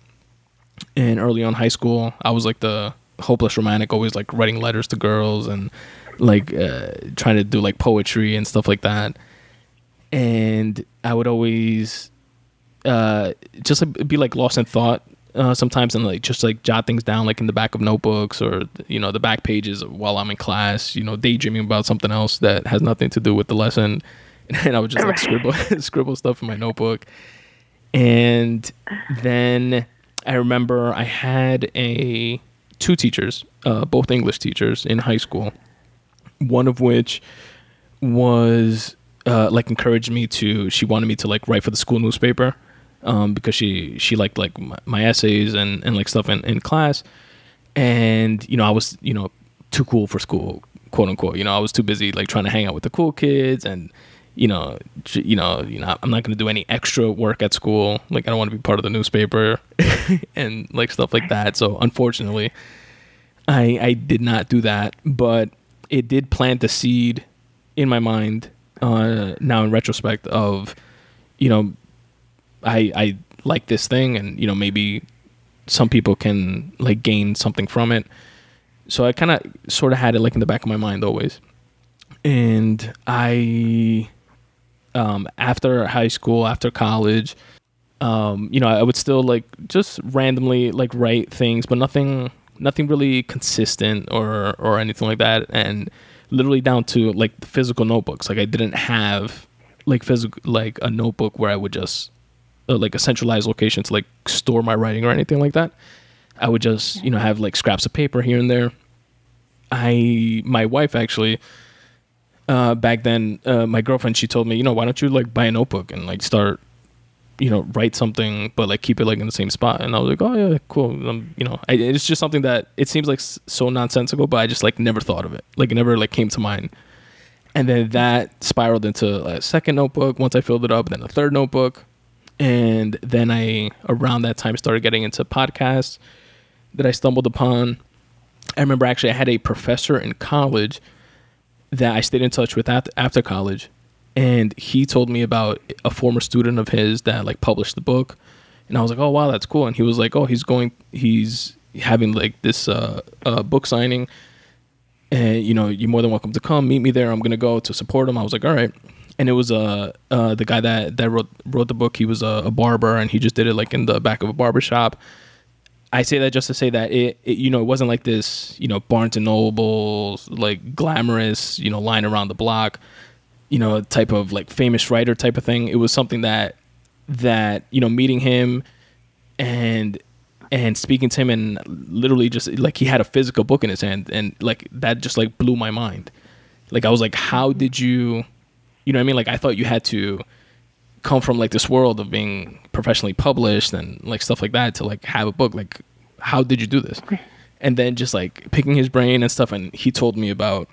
and early on high school, I was like the hopeless romantic, always like writing letters to girls and like uh, trying to do like poetry and stuff like that. And I would always uh, just like, be like lost in thought uh, sometimes and like just like jot things down like in the back of notebooks or you know the back pages while I'm in class. You know, daydreaming about something else that has nothing to do with the lesson. And I would just like scribble scribble stuff in my notebook. And then I remember I had a two teachers, uh, both English teachers in high school. One of which was uh, like encouraged me to. She wanted me to like write for the school newspaper um, because she she liked like my, my, essays and and like stuff in, in class. And you know I was you know too cool for school, quote unquote. You know I was too busy like trying to hang out with the cool kids and you know, you know, you know, I'm not going to do any extra work at school. Like I don't want to be part of the newspaper and like stuff like that. So unfortunately, I I did not do that, but it did plant the seed in my mind. Uh, now in retrospect, of you know, I I like this thing, and you know maybe some people can like gain something from it. so I kind of sort of had it like in the back of my mind always. And I, um, after high school, after college, um, you know, I would still like just randomly like write things, but nothing, nothing really consistent or or anything like that. And literally down to like the physical notebooks. Like I didn't have like physical like a notebook where I would just uh, like a centralized location to like store my writing or anything like that. I would just you know have like scraps of paper here and there. I my wife actually uh, back then uh, my girlfriend she told me you know why don't you like buy a notebook and like start you know write something but like keep it like in the same spot? And i was like oh yeah cool. Um, you know I, it's just something that it seems like so nonsensical but i just like never thought of it. Like it never like came to mind. And then that spiraled into a second notebook once i filled it up then a third notebook. And then i around that time started getting into podcasts that i stumbled upon. I remember actually i had a professor in college that i stayed in touch with after, college. And he told me about a former student of his that like published the book. And i was like oh wow that's cool. And he was like oh he's going he's having like this uh, uh, book signing. And you know you're more than welcome to come meet me there. I'm gonna go to support him. I was like all right. And it was uh, uh the guy that that wrote wrote the book. He was a, a barber and he just did it like in the back of a barber shop I say that just to say that it, it, you know, it wasn't like this, you know, Barnes and Noble, like glamorous, you know, line around the block you know, type of like famous writer type of thing. It was something that that you know, meeting him and and speaking to him and literally just like he had a physical book in his hand and like that just like blew my mind. Like I was like, how did you, you know I mean? Like I thought you had to come from like this world of being professionally published and like stuff like that to like have a book. Like how did you do this? And then just like picking his brain and stuff, and he told me about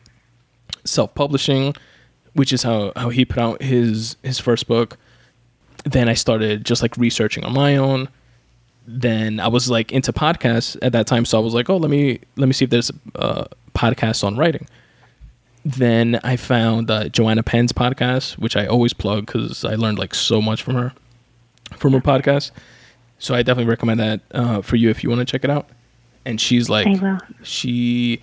self publishing which is how how he put out his his first book. Then I started just like researching on my own. Then I was like into podcasts at that time, so I was like, oh, let me let me see if there's a podcast on writing. Then I found uh, Joanna Penn's podcast, which I always plug because I learned like so much from her from her podcast. So I definitely recommend that uh, for you if you want to check it out. And she's like, she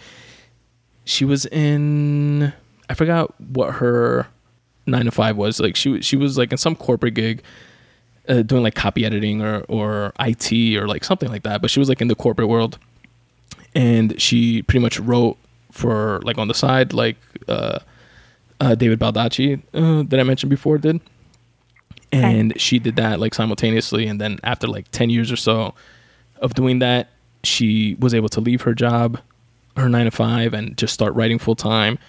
she was in I forgot what her nine to five was. Like she she was like in some corporate gig, uh, doing like copy editing or or IT or like something like that. But she was like in the corporate world, and she pretty much wrote for like on the side like uh, uh, David Baldacci uh, that I mentioned before did, and okay. she did that like simultaneously. And then after like ten years or so of doing that, she was able to leave her job, her nine to five, and just start writing full time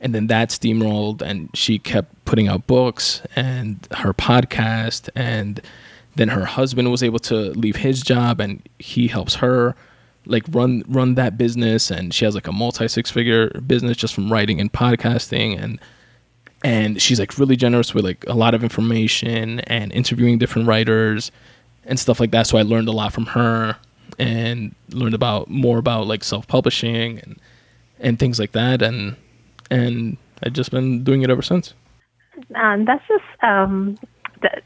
and then that steamrolled and she kept putting out books and her podcast and then her husband was able to leave his job and he helps her like run run that business and she has like a multi six figure business just from writing and podcasting and and she's like really generous with like a lot of information and interviewing different writers and stuff like that so i learned a lot from her and learned about more about like self-publishing and and things like that and and I've just been doing it ever since. Um, that's just um, that,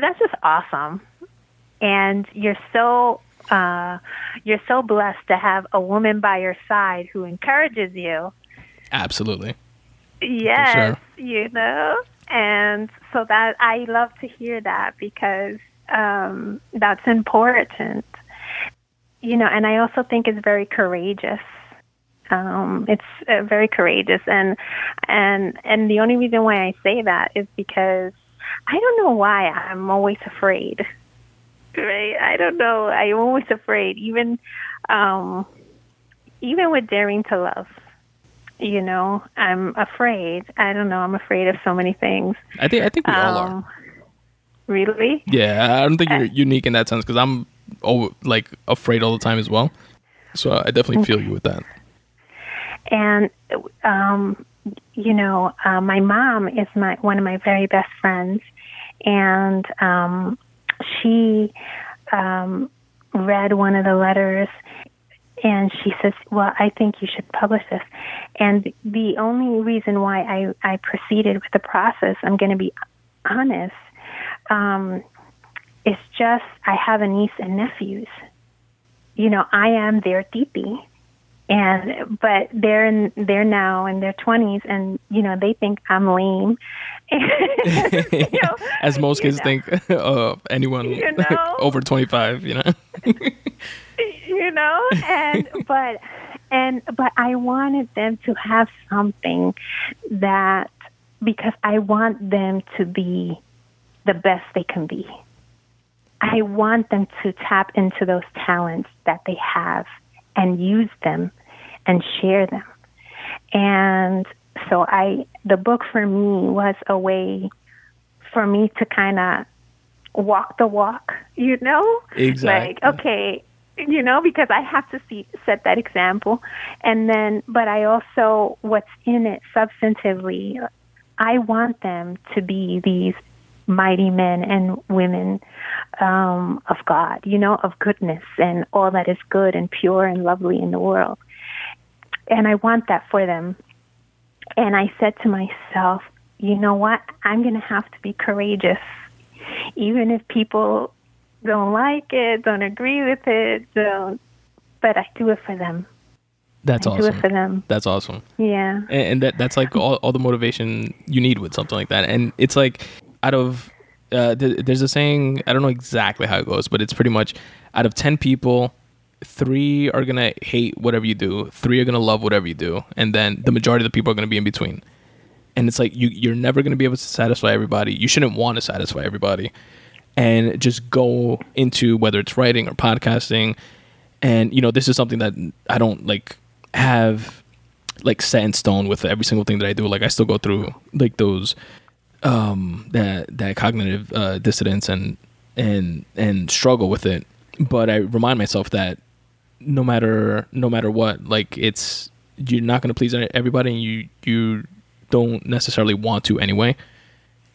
that's just awesome, and you're so uh, you're so blessed to have a woman by your side who encourages you. Absolutely. Yes, sure. you know, and so that I love to hear that because um, that's important. You know, and I also think it's very courageous um, it's uh, very courageous, and and and the only reason why I say that is because I don't know why I'm always afraid. Right? I don't know. I'm always afraid, even um, even with daring to love. You know, I'm afraid. I don't know. I'm afraid of so many things. I think I think we um, all are. Um, really? Yeah, I don't think you're uh, unique in that sense because I'm oh, like afraid all the time as well. So I definitely feel you with that. And um, you know, uh, my mom is my one of my very best friends, and um, she um, read one of the letters, and she says, "Well, I think you should publish this." And the only reason why I I proceeded with the process, I'm going to be honest, um, is just I have a niece and nephews. You know, I am their titi and but they're in they're now in their 20s and you know they think i'm lame. You know, as most kids know. think of uh, anyone you know? over 25 you know? You know? And but and but i wanted them to have something that because i want them to be the best they can be. I want them to tap into those talents that they have and use them and share them. And so I the book for me was a way for me to kind of walk the walk, you know? Exactly. Like, okay, you know, because I have to see set that example. And then but I also what's in it substantively, I want them to be these mighty men and women um, of God, you know, of goodness and all that is good and pure and lovely in the world. And I want that for them. And I said to myself, you know what? I'm going to have to be courageous. Even if people don't like it, don't agree with it, don't, but I do it for them. That's I awesome. Do it for them. That's awesome. Yeah. And, and that that's like all, all the motivation you need with something like that. And it's like out of uh, th- there's a saying I don't know exactly how it goes, but it's pretty much out of ten people, three are gonna hate whatever you do, three are gonna love whatever you do, and then the majority of the people are gonna be in between. And it's like you you're never gonna be able to satisfy everybody. You shouldn't want to satisfy everybody, and just go into whether it's writing or podcasting. And you know this is something that I don't like have like set in stone with every single thing that I do. Like I still go through like those um, that that cognitive uh, dissonance and and and struggle with it. But I remind myself that no matter no matter what, like it's you're not going to please everybody, and you you don't necessarily want to anyway.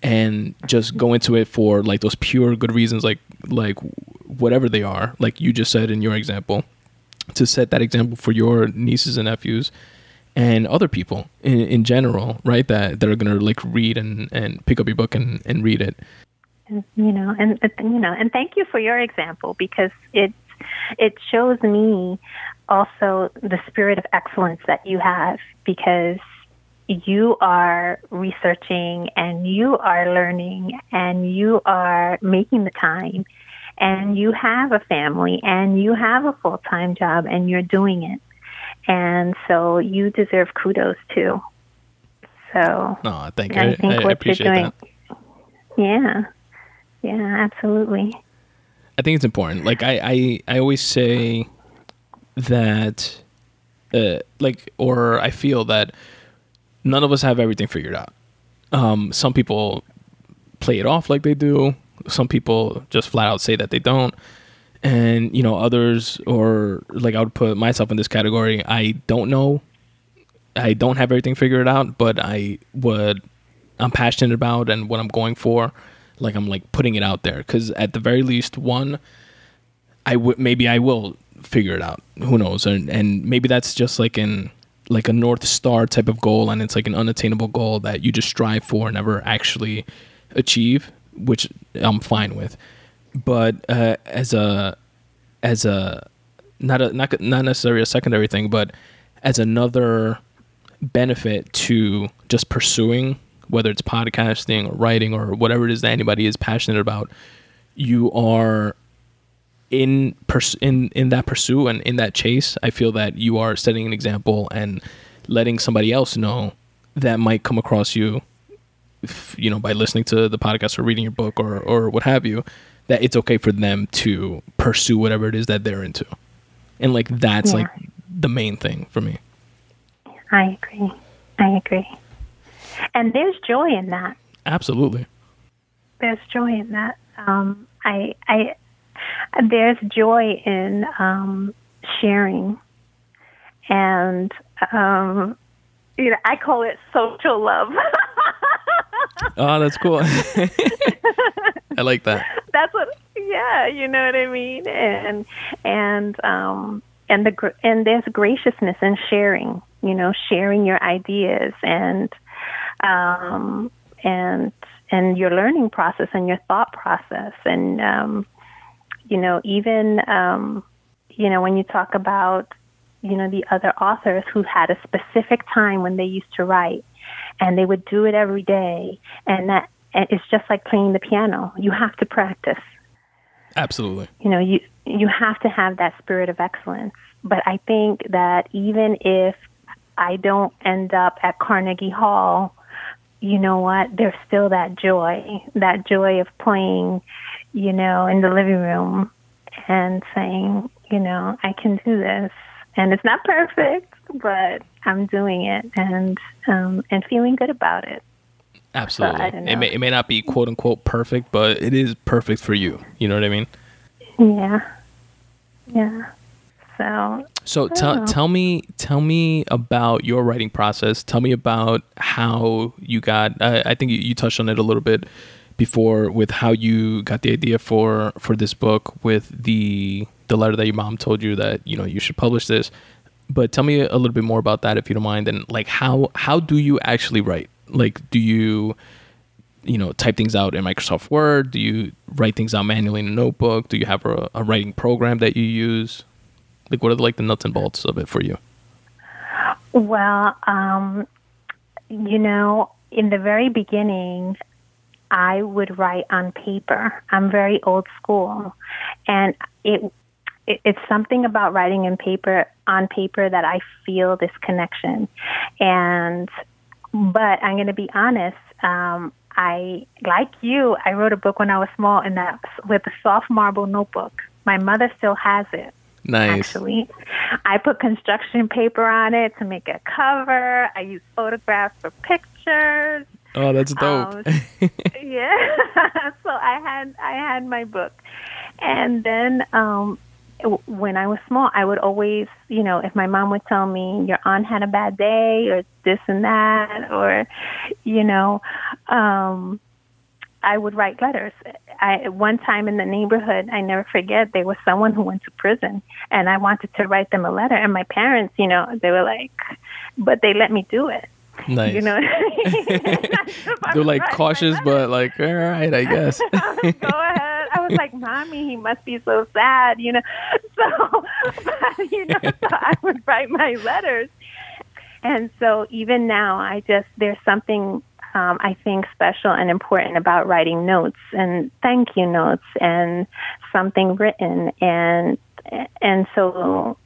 And just go into it for like those pure good reasons, like like whatever they are, like you just said in your example, to set that example for your nieces and nephews and other people in, in general, right? That that are gonna like read and, and pick up your book and, and read it. You know, and you know, and thank you for your example because it it shows me also the spirit of excellence that you have because you are researching and you are learning and you are making the time and you have a family and you have a full time job and you're doing it. And so you deserve kudos too. So, oh, thank you. I, think I, what I appreciate you're doing, that. Yeah, yeah, absolutely. I think it's important. Like I, I, I always say that, uh, like, or I feel that none of us have everything figured out. Um, some people play it off like they do. Some people just flat out say that they don't and you know others or like i would put myself in this category. I don't know. I don't have everything figured out but i would i'm passionate about and what i'm going for like i'm like putting it out there. Because at the very least one i would maybe i will figure it out. Who knows? And and maybe that's just like in like a north star type of goal and it's like an unattainable goal that you just strive for and never actually achieve which i'm fine with but uh, as a as a not a not not necessarily a secondary thing, but as another benefit to just pursuing whether it's podcasting or writing or whatever it is that anybody is passionate about, you are in pers- in in that pursuit and in that chase. I feel that you are setting an example and letting somebody else know that might come across you, if, you know, by listening to the podcast or reading your book or or what have you that it's okay for them to pursue whatever it is that they're into. And like that's yeah. like the main thing for me. I agree. I agree. And there's joy in that. Absolutely. There's joy in that. Um, I, I, there's joy in um, sharing, and um, you know, I call it social love. oh, that's cool. I like that. That's what. Yeah, you know what I mean. And and um and the and there's graciousness in sharing. You know, sharing your ideas and um and and your learning process and your thought process and um you know even um you know when you talk about you know, the other authors who had a specific time when they used to write and they would do it every day. And that, and it's just like playing the piano. You have to practice. Absolutely. You know, you, you have to have that spirit of excellence. But I think that even if I don't end up at Carnegie Hall, you know what? There's still that joy, that joy of playing, you know, in the living room and saying, you know, I can do this. And it's not perfect, but I'm doing it and um, and feeling good about it. Absolutely. it may it may not be quote unquote perfect, but it is perfect for you. You know what I mean? Yeah. Yeah. So So tell tell me tell me about your writing process. Tell me about how you got uh, I think you, you touched on it a little bit before with how you got the idea for for this book with the the letter that your mom told you that you know you should publish this but tell me a little bit more about that if you don't mind and like how how do you actually write? Like do you you know type things out in microsoft word? Do you write things out manually in a notebook? Do you have a, a writing program that you use? Like what are the, like the nuts and bolts of it for you? Well um you know in the very beginning I would write on paper. I'm very old school, and it, it it's something about writing in paper on paper that I feel this connection. And but I'm going to be honest. Um, I like you. I wrote a book when I was small, and that with a soft marble notebook. My mother still has it. Nice. Actually, I put construction paper on it to make a cover. I use photographs for pictures. Oh, that's dope. Um, yeah. so I had I had my book, and then um, when I was small, I would always, you know, if my mom would tell me your aunt had a bad day or this and that, or, you know, um, I would write letters. I one time in the neighborhood, I never forget, there was someone who went to prison, and I wanted to write them a letter. And my parents, you know, they were like, but they let me do it. Nice. You know, they're like cautious, but like, all right, I guess. Go ahead. I was like, mommy, he must be so sad, you know. So, but, you know, so I would write my letters, and so even now, I just there's something um, I think special and important about writing notes and thank you notes and something written and and so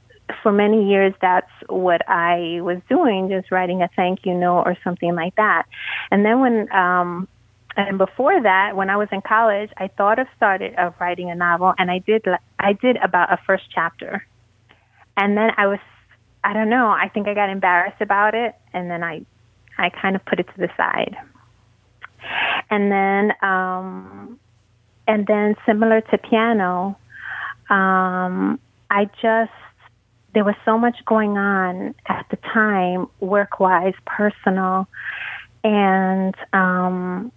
for many years, that's what I was doing, just writing a thank you note or something like that. And then when, um, and before that, when I was in college, I thought of started of writing a novel, and I did. I did about a first chapter, and then I was, I don't know. I think I got embarrassed about it, and then I, I kind of put it to the side. And then, um, and then similar to piano, um, I just there was so much going on at the time, work wise, personal, and um,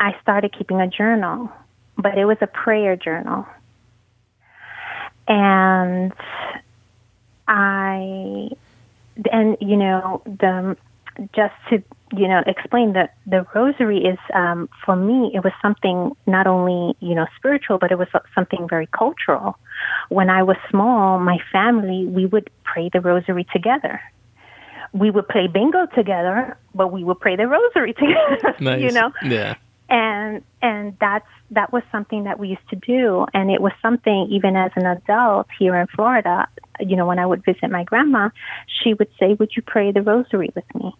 I started keeping a journal, but it was a prayer journal. And I, and you know, the just to you know explain that the rosary is um, for me it was something not only you know spiritual but it was something very cultural. When i was small my family we would pray the rosary together. We would play bingo together but we would pray the rosary together nice. you know? Yeah. And and that's that was something that we used to do. And it was something even as an adult here in Florida you know when I would visit my grandma she would say would you pray the rosary with me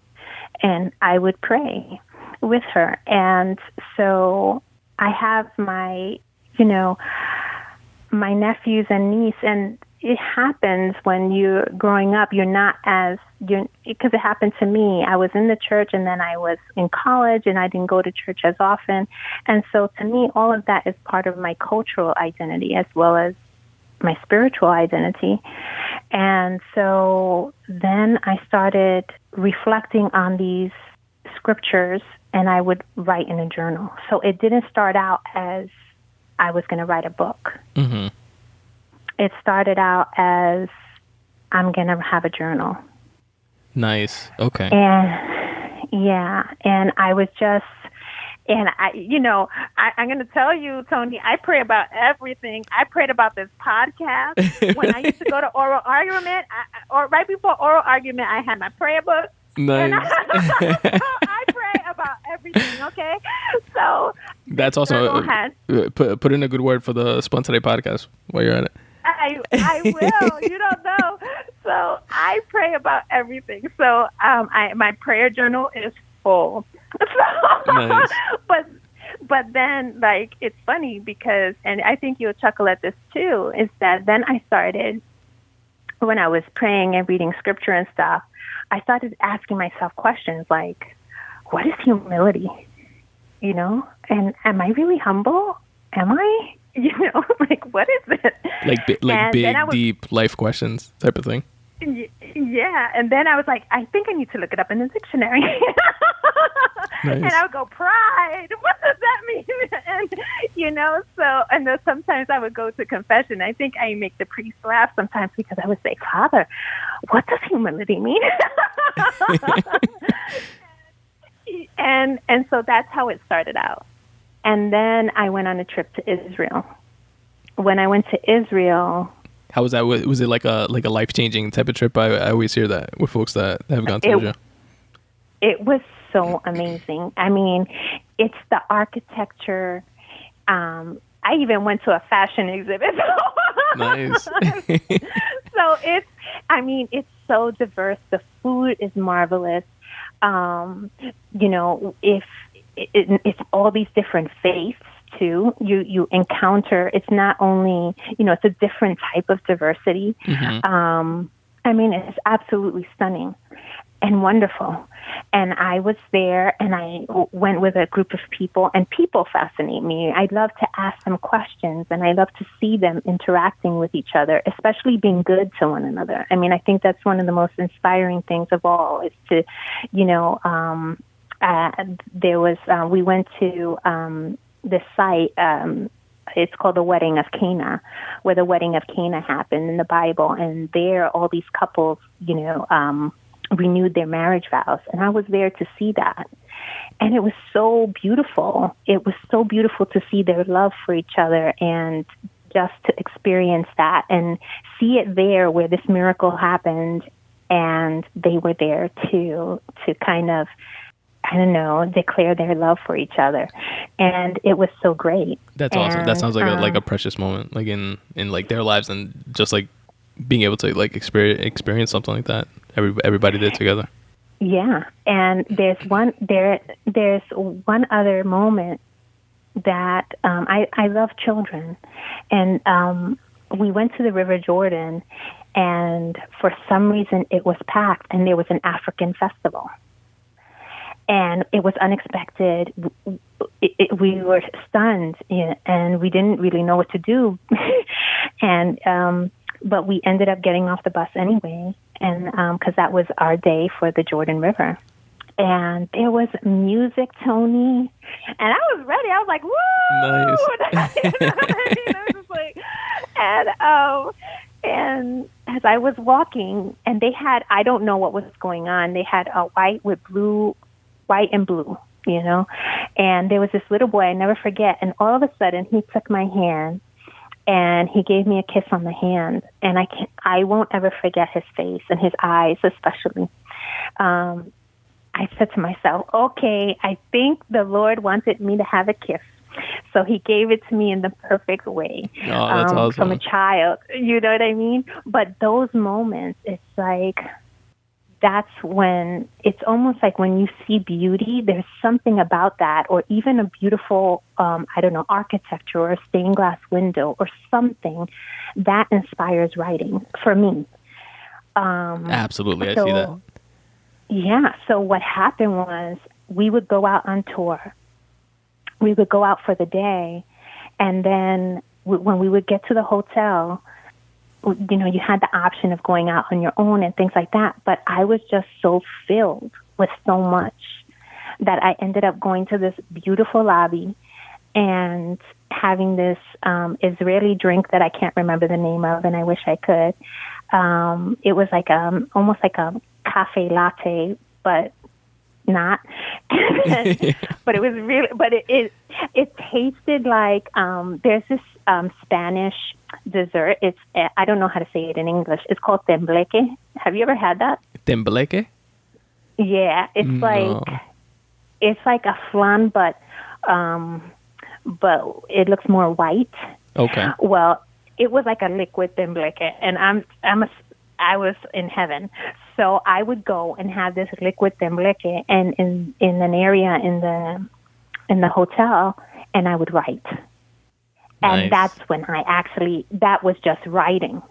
and I would pray with her. And so I have my, you know, my nephews and niece, and it happens when you're growing up. You're not as you because it happened to me. I was in the church, and then I was in college, and I didn't go to church as often. And so, to me, all of that is part of my cultural identity as well as my spiritual identity. And so then I started reflecting on these scriptures and I would write in a journal. So it didn't start out as I was going to write a book. Mm-hmm. It started out as I'm going to have a journal. Nice. Okay. And yeah, and I was just and I, you know, I, I'm going to tell you, Tony, I pray about everything. I prayed about this podcast. when I used to go to oral argument, I, or right before oral argument, I had my prayer book. Nice. I, I pray about everything. Okay, so that's also uh, has, put put in a good word for the Spun Today podcast while you're at it. I I will. you don't know. So I pray about everything. So um, I my prayer journal is full. So, nice. but but then like it's funny because and I think you'll chuckle at this too is that then I started when I was praying and reading scripture and stuff I started asking myself questions like, what is humility? You know, and am I really humble? Am I? You know, like what is it? Like like and big, was, deep life questions type of thing. Yeah, and then I was like, I think I need to look it up in the dictionary. nice. And I would go, pride. What does that mean? And you know, so and then sometimes I would go to confession. I think I make the priest laugh sometimes because I would say, Father, what does humility mean? and and so that's how it started out. And then I went on a trip to Israel. When I went to Israel, how was that? Was it like a like a life changing type of trip? I, I always hear that with folks that have gone to it, Israel. It was so amazing. I mean, it's the architecture. Um, I even went to a fashion exhibit. nice. so it's, I mean, it's so diverse. The food is marvelous. Um, you know, if it, it, it's all these different faiths too. You you encounter it's not only you know it's a different type of diversity. Mm-hmm. Um, I mean, it's absolutely stunning and wonderful. And I was there and I went with a group of people, and people fascinate me. I love to ask them questions and I love to see them interacting with each other, especially being good to one another. I mean, I think that's one of the most inspiring things of all is to, you know, um, uh, there was, uh, we went to um, this site. Um, it's called the Wedding of Cana, where the wedding of Cana happened in the Bible, and there all these couples, you know, um, renewed their marriage vows, and I was there to see that. And it was so beautiful. It was so beautiful to see their love for each other and just to experience that and see it there where this miracle happened and they were there to to kind of I don't know, declare their love for each other, and it was so great. That's and, awesome. That sounds like um, a like a um, precious moment, like in in like their lives, and just like being able to like experience experience something like that. Every everybody did together. Yeah, and there's one there. There's one other moment that um, I I love children, and um, we went to the River Jordan, and for some reason it was packed, and there was an African festival and it was unexpected. It, it, we were stunned, and we didn't really know what to do. and um, but we ended up getting off the bus anyway, and because um, that was our day for the Jordan River. And there was music, Tony, and I was ready. I was like, "Woo!" Nice. you know, like, and um, and as I was walking, and they had I don't know what was going on. They had a white with blue white and blue, you know. And there was this little boy I never forget, and all of a sudden he took my hand and he gave me a kiss on the hand, and I can I won't ever forget his face and his eyes especially. Um, I said to myself, okay, I think the Lord wanted me to have a kiss. So he gave it to me in the perfect way oh, um, awesome. from a child. You know what I mean? But those moments, it's like that's when it's almost like when you see beauty, there's something about that, or even a beautiful, um, I don't know, architecture or a stained glass window or something that inspires writing for me. Um, Absolutely, so, I see that. Yeah. So what happened was we would go out on tour. We would go out for the day, and then when we would get to the hotel, you know, you had the option of going out on your own and things like that. But I was just so filled with so much that I ended up going to this beautiful lobby and having this um, Israeli drink that I can't remember the name of, and I wish I could. Um, it was like um almost like a cafe latte, but not. but it was really, but it it, it tasted like um, there's this um, Spanish dessert. It's I don't know how to say it in English. It's called tembleque. Have you ever had that? Tembleque? Yeah, it's No. like it's like a flan, but um, but it looks more white. Okay. Well, it was like a liquid tembleque, and I'm I'm a I was in heaven. So I would go and have this liquid tembleque, and in in an area in the in the hotel, and I would write. Nice. And that's when I actually that was just writing.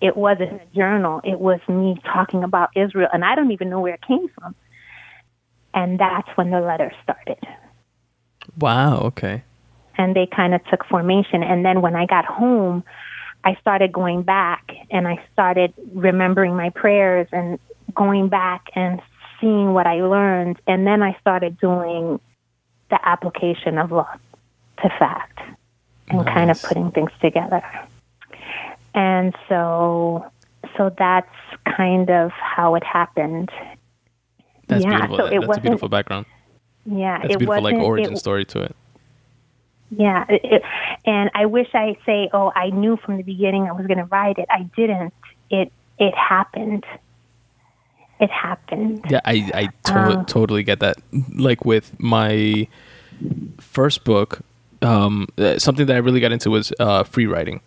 It wasn't a journal. It was me talking about Israel, and I don't even know where it came from. And that's when the letter started Wow. Okay. and they kind of took formation. And then when I got home, I started going back and I started remembering my prayers and going back and seeing what I learned. And then I started doing the application of law to fact and kind of putting things together. And so, so that's kind of how it happened. That's Yeah, beautiful. so That- it That's a beautiful background. Yeah, That's it beautiful, like origin it- story to it. Yeah, it, it, and I wish I say, oh, I knew from the beginning I was going to write it. I didn't. It it happened. It happened. Yeah, I I to- Um, totally get that. Like with my first book, um, uh, something that I really got into was uh, free writing.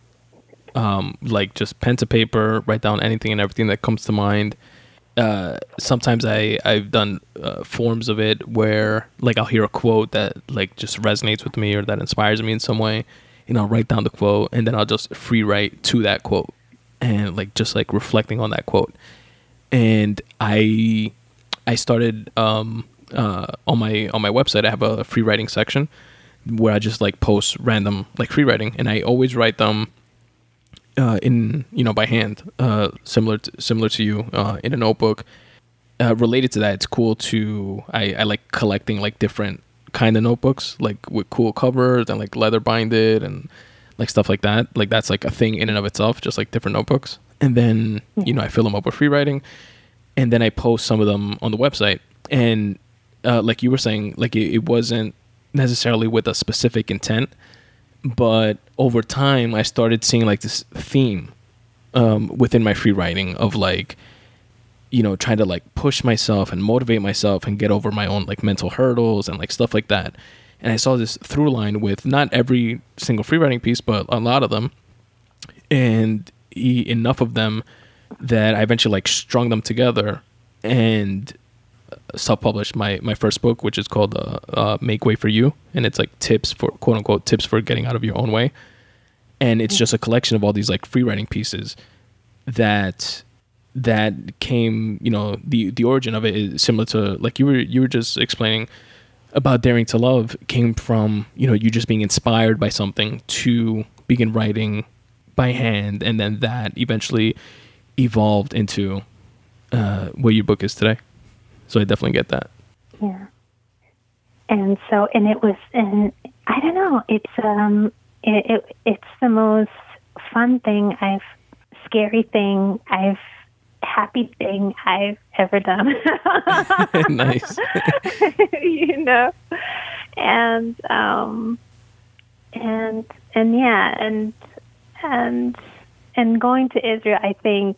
Um, like just pen to paper, write down anything and everything that comes to mind. Uh, sometimes I I've done uh, forms of it where like I'll hear a quote that like just resonates with me or that inspires me in some way, and I'll write down the quote and then I'll just free write to that quote and like just like reflecting on that quote and I I started um, uh, on my on my website. I have a free writing section where I just like post random like free writing, and I always write them uh, in you know by hand, uh, similar to, similar to you uh, in a notebook. Uh, related to that, it's cool to I, I like collecting like different kind of notebooks, like with cool covers and like leather binded and like stuff like that. Like that's like a thing in and of itself, just like different notebooks. And then you know I fill them up with free writing, and then I post some of them on the website. And uh, like you were saying, like it, it wasn't necessarily with a specific intent, but over time I started seeing like this theme um, within my free writing of like you know trying to like push myself and motivate myself and get over my own like mental hurdles and like stuff like that. And i saw this through line with not every single free writing piece but a lot of them. And enough of them that i eventually like strung them together and self-published my my first book which is called uh, uh, make way for you. And it's like tips for quote unquote tips for getting out of your own way. And it's just a collection of all these like free writing pieces that that came you know the the origin of it is similar to like you were you were just explaining about daring to love came from you know you just being inspired by something to begin writing by hand. And then that eventually evolved into uh, what your book is today so i definitely get that Yeah. And so, and it was, and I don't know, it's um, it, it it's the most fun thing I've, scary thing I've, happy thing I've ever done. nice you know, and um, and and yeah, and and and going to Israel, I think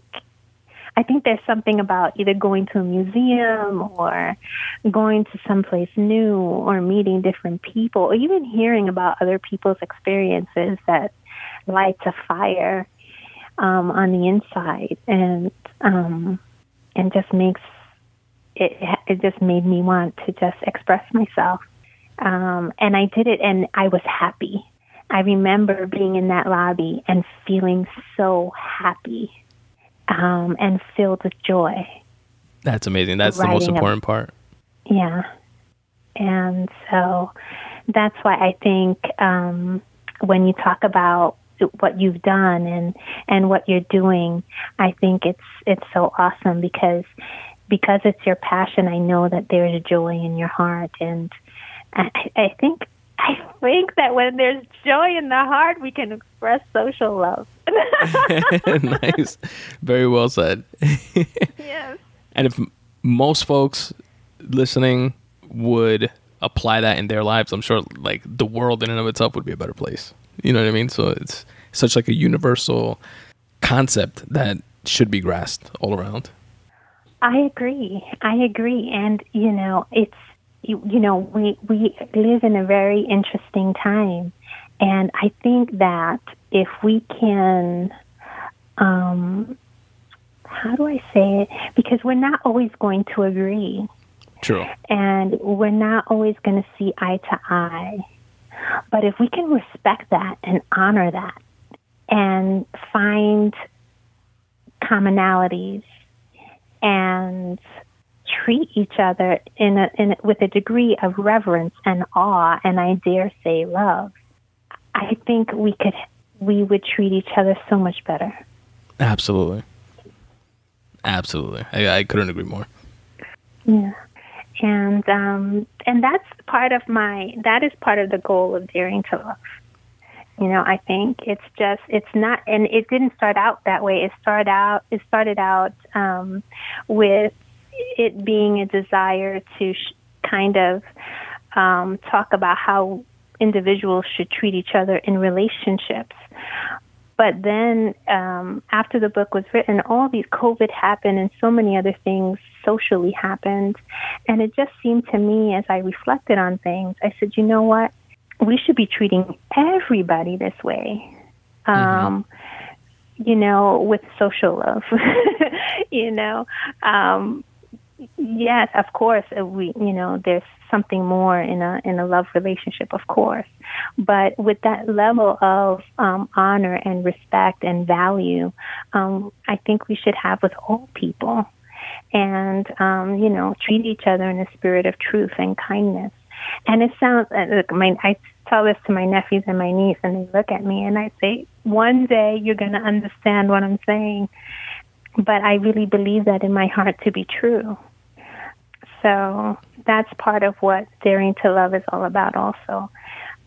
I think there's something about either going to a museum or going to someplace new or meeting different people or even hearing about other people's experiences that lights a fire um, on the inside. And um, and just makes it it just made me want to just express myself. Um, and I did it and I was happy. I remember being in that lobby and feeling so happy um, and filled with joy. that's amazing that's the most Writing a- important part Yeah. And so that's why I think um, when you talk about what you've done and, and what you're doing, I think it's it's so awesome because because it's your passion. I know that there's joy in your heart, and I, I think I think that when there's joy in the heart, we can express social love. nice very well said yes. And if most folks listening would apply that in their lives, I'm sure like the world in and of itself would be a better place. You know what I mean? So it's such like a universal concept that should be grasped all around. I agree. I agree. And, you know, it's, you, you know, we, we live in a very interesting time. And I think that if we can, um, how do I say it? Because we're not always going to agree. True. And we're not always going to see eye to eye. But if we can respect that and honor that and find commonalities and treat each other in a, in a, with a degree of reverence and awe and I dare say love, I think we could we would treat each other so much better. Absolutely. Absolutely. I, I couldn't agree more. Yeah. And um and that's part of my that is part of the goal of daring to love. You know, I think it's just it's not, and it didn't start out that way. It started out it started out um, with it being a desire to sh- kind of um, talk about how individuals should treat each other in relationships. But then, um, after the book was written, all these COVID happened and so many other things socially happened. And it just seemed to me, as I reflected on things, I said, you know what? we should be treating everybody this way. Um, mm-hmm. You know, with social love. you know, um, yes, of course, uh, we. You know, there's something more in a in a love relationship, of course, but with that level of um, honor and respect and value, um, I think we should have with all people, and um, you know, treat each other in a spirit of truth and kindness. And it sounds, uh, look, my, I tell this to my nephews and my niece, and they look at me and I say, one day you're going to understand what I'm saying. But I really believe that in my heart to be true. So that's part of what Daring to Love is all about, also.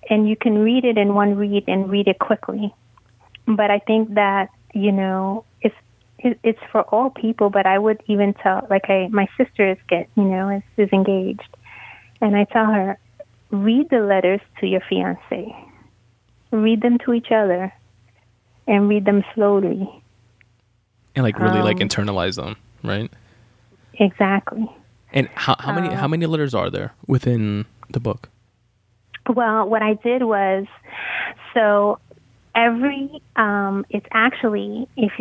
And you can read it in one read and read it quickly. But I think that, you know, it's it's for all people, but I would even tell, like I, my sister is get, you know, is, is engaged, and I tell her, read the letters to your fiance. Read them to each other and read them slowly. And like really um, like internalize them, right? Exactly. And how, how many how um, many letters are there within the book? Well, what I did was so every um, it's actually if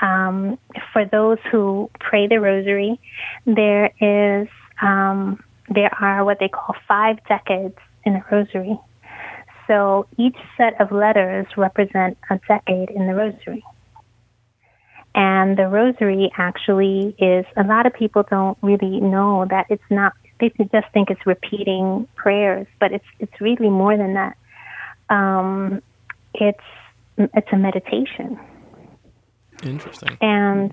um, for those who pray the rosary, there is um, there are what they call five decades in the rosary. So each set of letters represent a decade in the rosary. And the rosary actually is, a lot of people don't really know that it's not, they just think it's repeating prayers, but it's, it's really more than that. Um, it's, it's a meditation. Interesting. And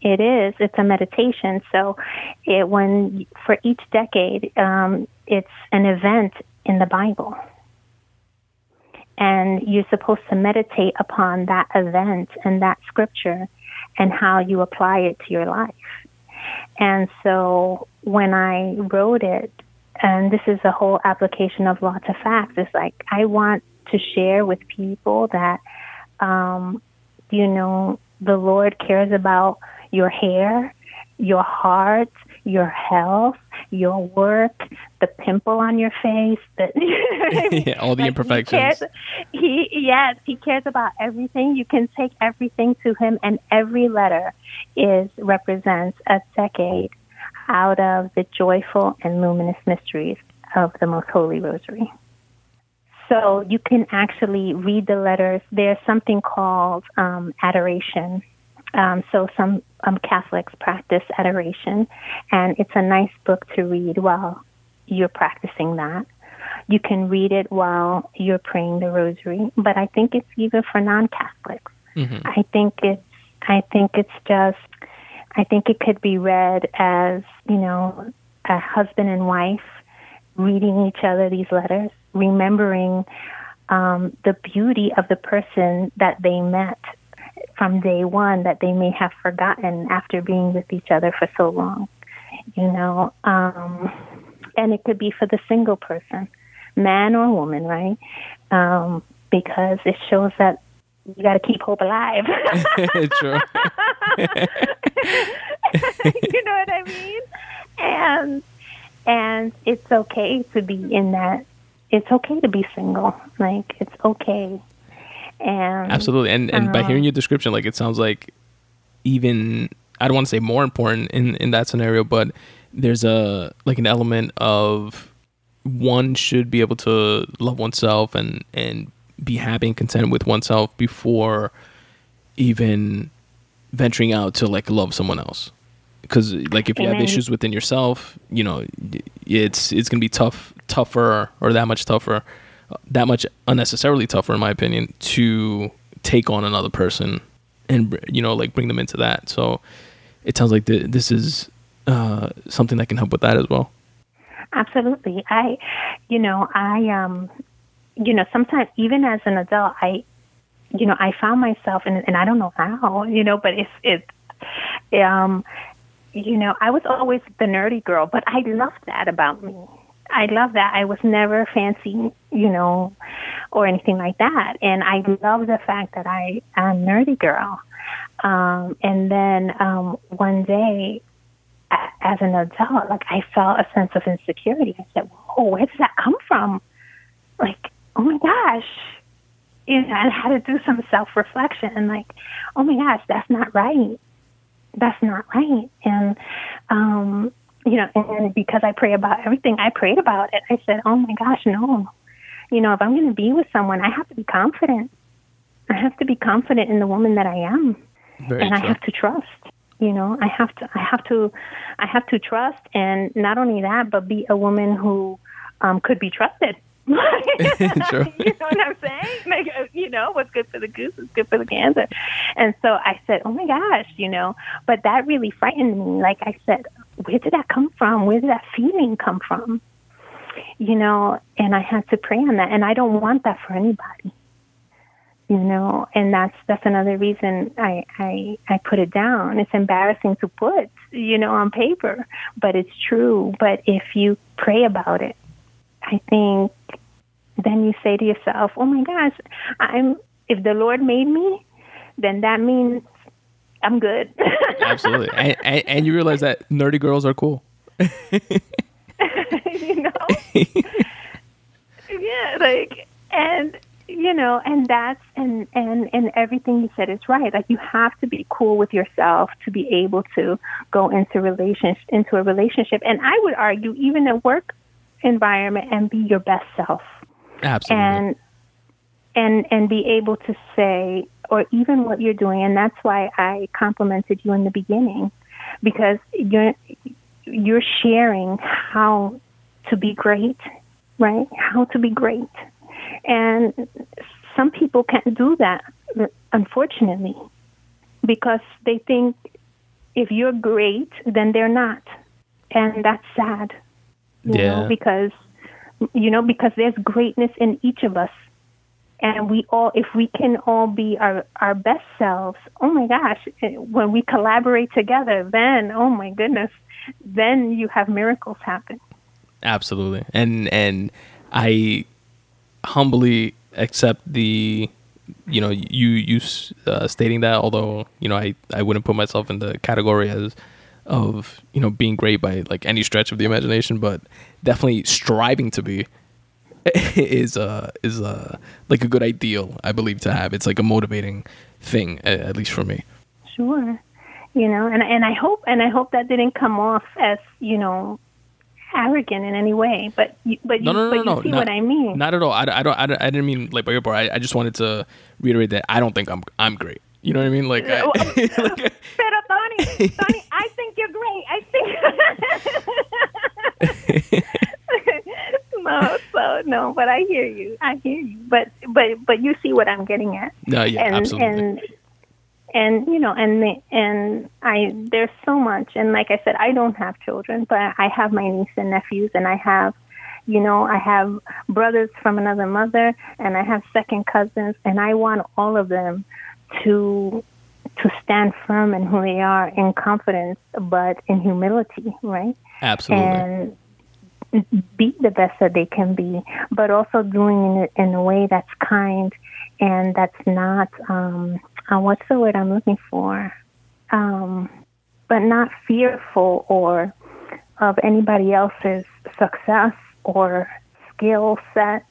it is. It's a meditation. So, it when for each decade, um, it's an event in the Bible, and you're supposed to meditate upon that event and that scripture, and how you apply it to your life. And so, when I wrote it, and this is a whole application of lots of facts, it's like I want to share with people that, um, you know, the Lord cares about your hair, your heart, your health, your work, the pimple on your face, the yeah, all the like imperfections. He, cares, he yes, he cares about everything. You can take everything to him, and every letter is represents a decade out of the joyful and luminous mysteries of the Most Holy Rosary. So you can actually read the letters. There's something called um, adoration um, so some um, Catholics practice adoration, and it's a nice book to read while you're practicing that. You can read it while you're praying the rosary, but I think it's even for non-Catholics. Mm-hmm. I think it's I think it's just I think it could be read as you know a husband and wife reading each other these letters, remembering um, the beauty of the person that they met from day one that they may have forgotten after being with each other for so long. You know, um, and it could be for the single person, man or woman, right? Um, because it shows that you got to keep hope alive. True. you know what I mean? And and it's okay to be in that. It's okay to be single. Like it's okay. And Absolutely. And and by um, hearing your description, like it sounds like even I don't want to say more important in in that scenario, but there's a like an element of one should be able to love oneself and and be happy and content with oneself before even venturing out to like love someone else because like if you have issues within yourself you know it's it's gonna be tough tougher or that much tougher that much unnecessarily tougher in my opinion to take on another person and you know like bring them into that so it sounds like th- this is uh, something that can help with that as well Absolutely. I, you know, I, um, you know, sometimes even as an adult, I, you know, I found myself, and, and I don't know how, you know, but it's, it's, um, you know, I was always the nerdy girl, but I loved that about me. I love that. I was never fancy, you know, or anything like that. And I love the fact that I am a nerdy girl. Um, and then um, one day, as an adult, like I felt a sense of insecurity. I said, "Whoa, where does that come from?" Like, oh my gosh, you know, I had to do some self-reflection and like, oh my gosh, that's not right. That's not right. And um, you know, and because I pray about everything, I prayed about it. I said, oh my gosh, no. You know, if I'm going to be with someone, I have to be confident. I have to be confident in the woman that I am very and I have to trust. You know, I have to, I have to, I have to trust, and not only that, but be a woman who um, could be trusted. You know what I'm saying? Like, uh, you know, what's good for the goose is good for the gander. And so I said, oh my gosh, you know, but that really frightened me. Like I said, where did that come from? Where did that feeling come from? You know, and I had to pray on that, and I don't want that for anybody you know and that's that's another reason i i i put it down it's embarrassing to put you know on paper but it's true but if you pray about it i think then you say to yourself oh my gosh i'm if the lord made me then that means i'm good. Absolutely. And, and, and you realize that nerdy girls are cool. You know? Yeah like and you know and that's and and and everything you said is right. Like you have to be cool with yourself to be able to go into relationship into a relationship. And i would argue even a work environment and be your best self. Absolutely. And and and be able to say or even what you're doing. And that's why i complimented you in the beginning because you're you're sharing how to be great right? How to be great. And some people can't do that unfortunately because they think if you're great then they're not. And that's sad you Yeah. know because you know because there's greatness in each of us and we all if we can all be our our best selves oh my gosh eh, when we collaborate together then oh my goodness then you have miracles happen. Absolutely. And and i humbly accept the you know you you uh, stating that although you know i i wouldn't put myself in the category as of you know being great by like any stretch of the imagination but definitely striving to be is uh is uh like a good ideal i believe to have it's like a motivating thing at least for me Sure. You know, and and I hope and I hope that didn't come off as, you know, arrogant in any way. But you, but you, no, no, but no, you no, see not- what I mean. Not at all. I, I don't. I, I didn't mean like by your part. I, I just wanted to reiterate that I don't think I'm I'm great. You know what I mean? Like, I, Well, like Pero Tony, Tony, I think you're great. I think No, oh, so no, but I hear you. I hear you. But but but you see what I'm getting at. no, yeah, and absolutely. and and you know and the, and I there's so much and like I said I don't have children but I have my niece and nephews and I have you know I have brothers from another mother and I have second cousins and I want all of them to to stand firm in who they are in confidence but in humility right absolutely. and be the best that they can be, but also doing it in a way that's kind and that's not um, uh, what's the word I'm looking for? Um, but not fearful or of anybody else's success or skill set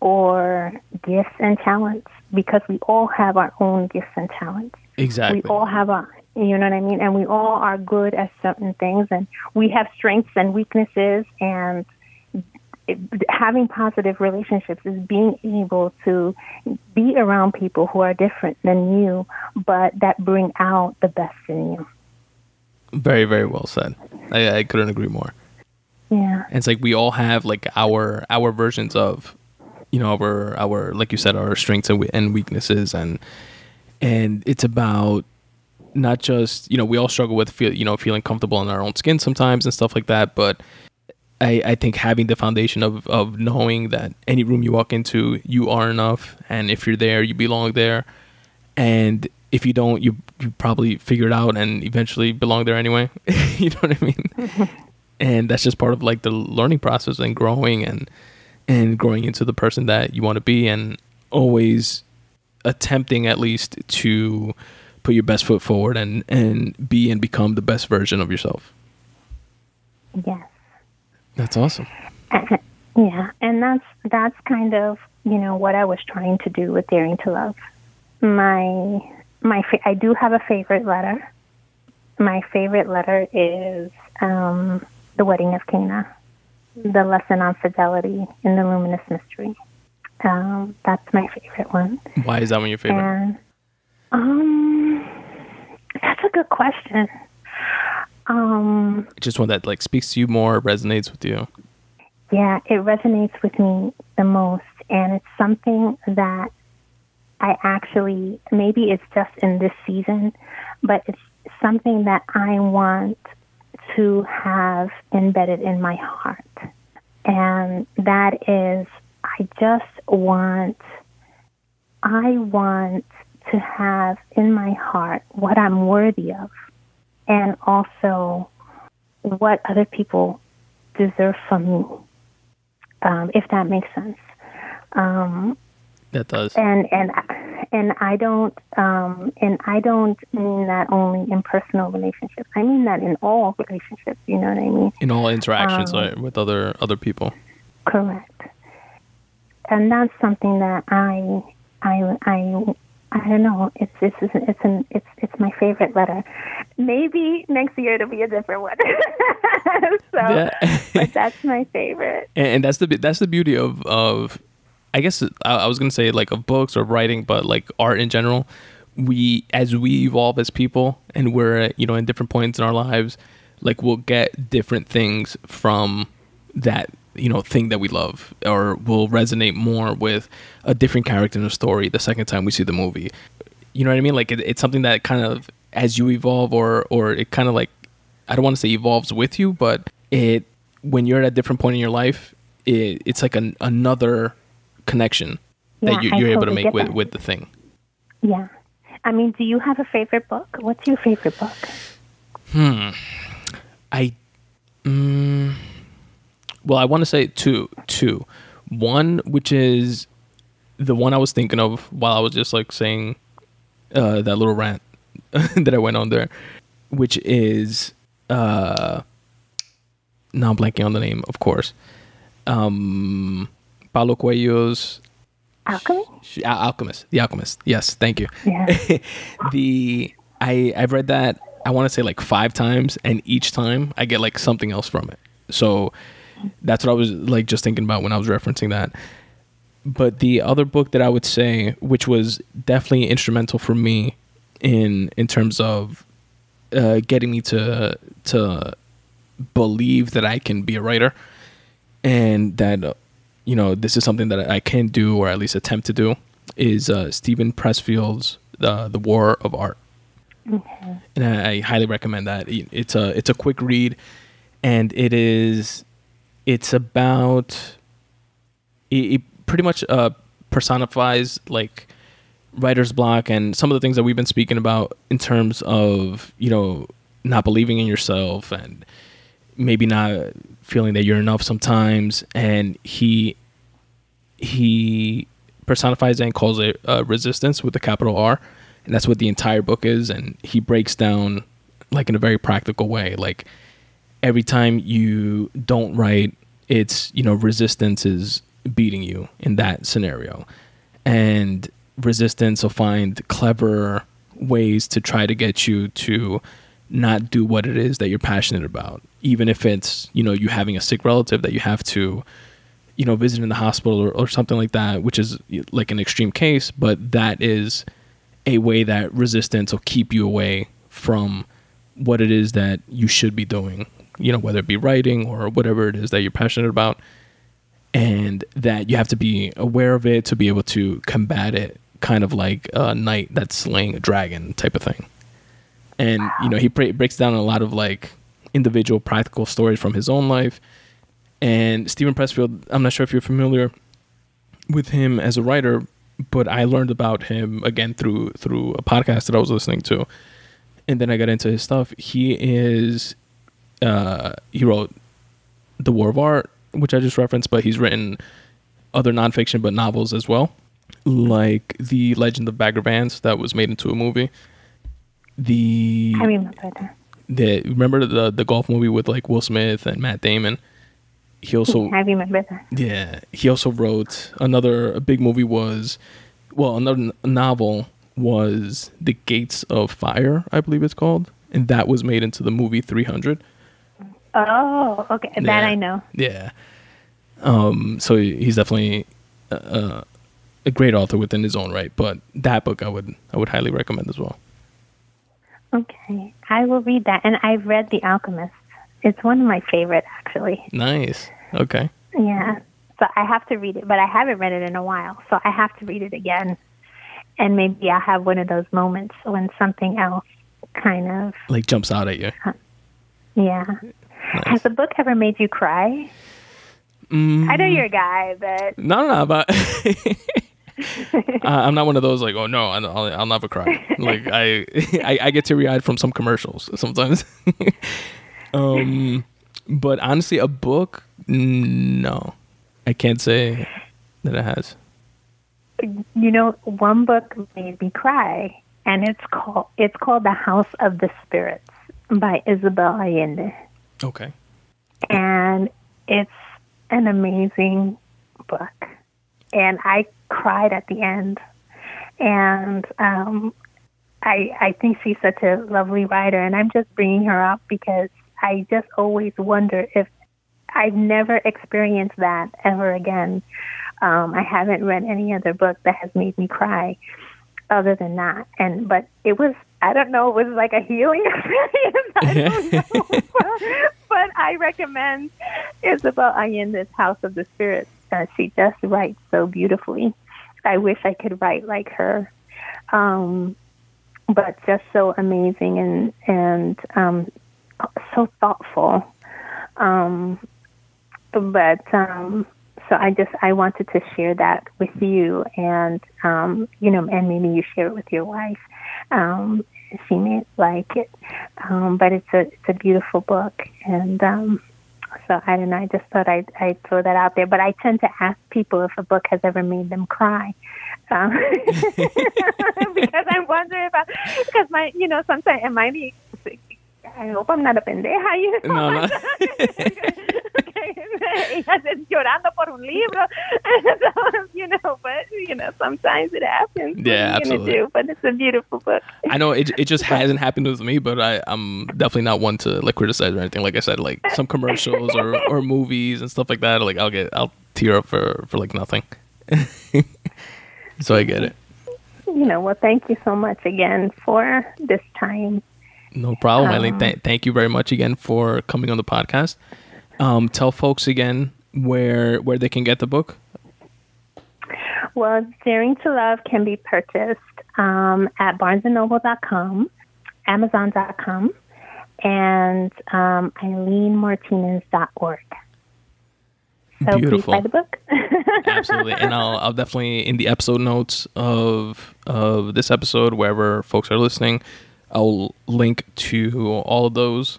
or gifts and talents because we all have our own gifts and talents. Exactly. We all have our, you know what I mean? And we all are good at certain things and we have strengths and weaknesses and it, having positive relationships is being able to be around people who are different than you, but that bring out the best in you. Very, very well said. I, I couldn't agree more. Yeah. And it's like we all have like our our versions of, you know, our our like you said, our strengths and, and weaknesses, and and it's about not just you know we all struggle with feel you know feeling comfortable in our own skin sometimes and stuff like that, but I, I think having the foundation of, of knowing that any room you walk into, you are enough, and if you're there, you belong there, and if you don't, you you probably figure it out and eventually belong there anyway. you know what I mean? and that's just part of like the learning process and growing and and growing into the person that you want to be, and always attempting at least to put your best foot forward and and be and become the best version of yourself. Yes. That's awesome. yeah, and that's that's kind of you know what I was trying to do with Daring to Love. My my fa- I do have a favorite letter. My favorite letter is um, the Wedding of Cana, the lesson on fidelity in the luminous mystery. Um, that's my favorite one. Why is that one your favorite? And, um, that's a good question. Um, just one that like speaks to you more, resonates with you. Yeah, it resonates with me the most, and it's something that I actually maybe it's just in this season, but it's something that I want to have embedded in my heart, and that is I just want I want to have in my heart what I'm worthy of and also what other people deserve from me, um, if that makes sense. Um, that does. And and and I don't um, and I don't mean that only in personal relationships. I mean that in all relationships. You know what I mean? In all interactions um, right, with other other people. Correct. And that's something that I I I I don't know. It's it's it's it's an it's it's my favorite letter. Maybe next year it'll be a different one. so, yeah. but that's my favorite. And, and, that's the that's the beauty of of I guess I, I was gonna say like of books or writing, but like art in general. We as we evolve as people, and we're you know in different points in our lives, like we'll get different things from that you know thing that we love or will resonate more with a different character in a story the second time we see the movie. You know what i mean? Like it, it's something that kind of as you evolve or or it kind of like i don't want to say evolves with you but it when you're at a different point in your life it, it's like an, another connection yeah, that you, are totally able to make with, that. with the thing. Yeah. I mean do you have a favorite book? What's your favorite book? Hmm. I mm, well, I want to say two, two. One, which is the one I was thinking of while I was just like saying uh, that little rant that I went on there, which is uh, now I'm blanking on the name, of course. Um, Paulo Coelho's Alchemy. Alchemist, The Alchemist. Yes, thank you. Yeah. the I I've read that I want to say like five times, and each time I get like something else from it. So that's what I was like just thinking about when I was referencing that. But the other book that I would say, which was definitely instrumental for me in in terms of uh, getting me to to believe that I can be a writer, and that uh, you know this is something that I can do or at least attempt to do, is uh, Steven Pressfield's uh, "The War of Art." Okay. And I, I highly recommend that. It's a it's a quick read, and it is it's about it, it pretty much uh, personifies like writer's block and some of the things that we've been speaking about in terms of you know not believing in yourself and maybe not feeling that you're enough sometimes, and he he personifies and calls it uh, resistance with a capital R, and that's what the entire book is. And he breaks down like in a very practical way, like every time you don't write, it's you know resistance is beating you in that scenario, and resistance will find clever ways to try to get you to not do what it is that you're passionate about. Even if it's you know you having a sick relative that you have to you know visit in the hospital or, or something like that which is like an extreme case but that is a way that resistance will keep you away from what it is that you should be doing you know whether it be writing or whatever it is that you're passionate about and that you have to be aware of it to be able to combat it kind of like a knight that's slaying a dragon type of thing. And you know he breaks down a lot of like individual practical stories from his own life. And Steven Pressfield I'm not sure if you're familiar with him as a writer but I learned about him again through through a podcast that I was listening to. And then I got into his stuff. He is uh he wrote The War of Art which I just referenced but he's written other nonfiction but novels as well like the Legend of Bagger Vance that was made into a movie the I remember that. The remember the the golf movie with like Will Smith and Matt Damon. He also I remember that. Yeah, he also wrote another a big movie was well another novel was The Gates of Fire, I believe it's called, and that was made into the movie 300. Oh, okay, Yeah. that I know. Yeah. Um. So he's definitely uh, a great author within his own right, but that book I would I would highly recommend as well. Okay, I will read that, and I've read The Alchemist. It's one of my favorite, actually. Nice. Okay. Yeah. So I have to read it, but I haven't read it in a while. So I have to read it again. And maybe I'll have one of those moments when something else kind of, Like jumps out at you. yeah. Nice. Has the book ever made you cry? Mm, I know you're a guy, but No, no, no, but I- I'm not one of those like, oh no, I'll, I'll, never cry. Like I, I, I get teary eyed from some commercials sometimes. um, but honestly, a book, no, I can't say that it has. you know, one book made me cry, and it's called it's called The House of the Spirits by Isabel Allende. Okay. and it's an amazing book. And I cried at the end. And um, I I think she's such a lovely writer, and I'm just bringing her up because I just always wonder if I've never experienced that ever again. Um, I haven't read any other book that has made me cry other than that. And but it was I don't know, it was like a healing experience. I don't know. but I recommend Isabel Allende's House of the Spirits. Uh, she just writes so beautifully. I wish I could write like her. Um, but just so amazing and and um, so thoughtful. Um, but um, so I just I wanted to share that with you, and um, you know, and maybe you share it with your wife. Um, she may like it, um, but it's a it's a beautiful book, and um, so I don't know. I just thought I'd I'd throw that out there. But I tend to ask people if a book has ever made them cry. Um, because I wonder wondering about because my you know sometimes it might be I hope I'm not a pendeja, you know. No, no. Ella llorando por un libro. so, you know, but, you know, sometimes it happens. Yeah, are you gonna absolutely. do? But it's a beautiful book. I know it, it just hasn't happened with me, but I, I'm definitely not one to like criticize or anything. Like I said, like some commercials or, or movies and stuff like that, like I'll get I'll tear up for, for like nothing. so I get it. You know, well, thank you so much again for this time. No problem, Eileen. Um, Th- thank you very much again for coming on the podcast. Um, tell folks again where where they can get the book. Well, Daring to Love can be purchased um, at barnesandnoble.com, amazon.com, and um, eileenmartinez.org. So Beautiful. please buy the book. Absolutely, and I'll I'll definitely in the episode notes of of this episode, wherever folks are listening, I'll link to all of those.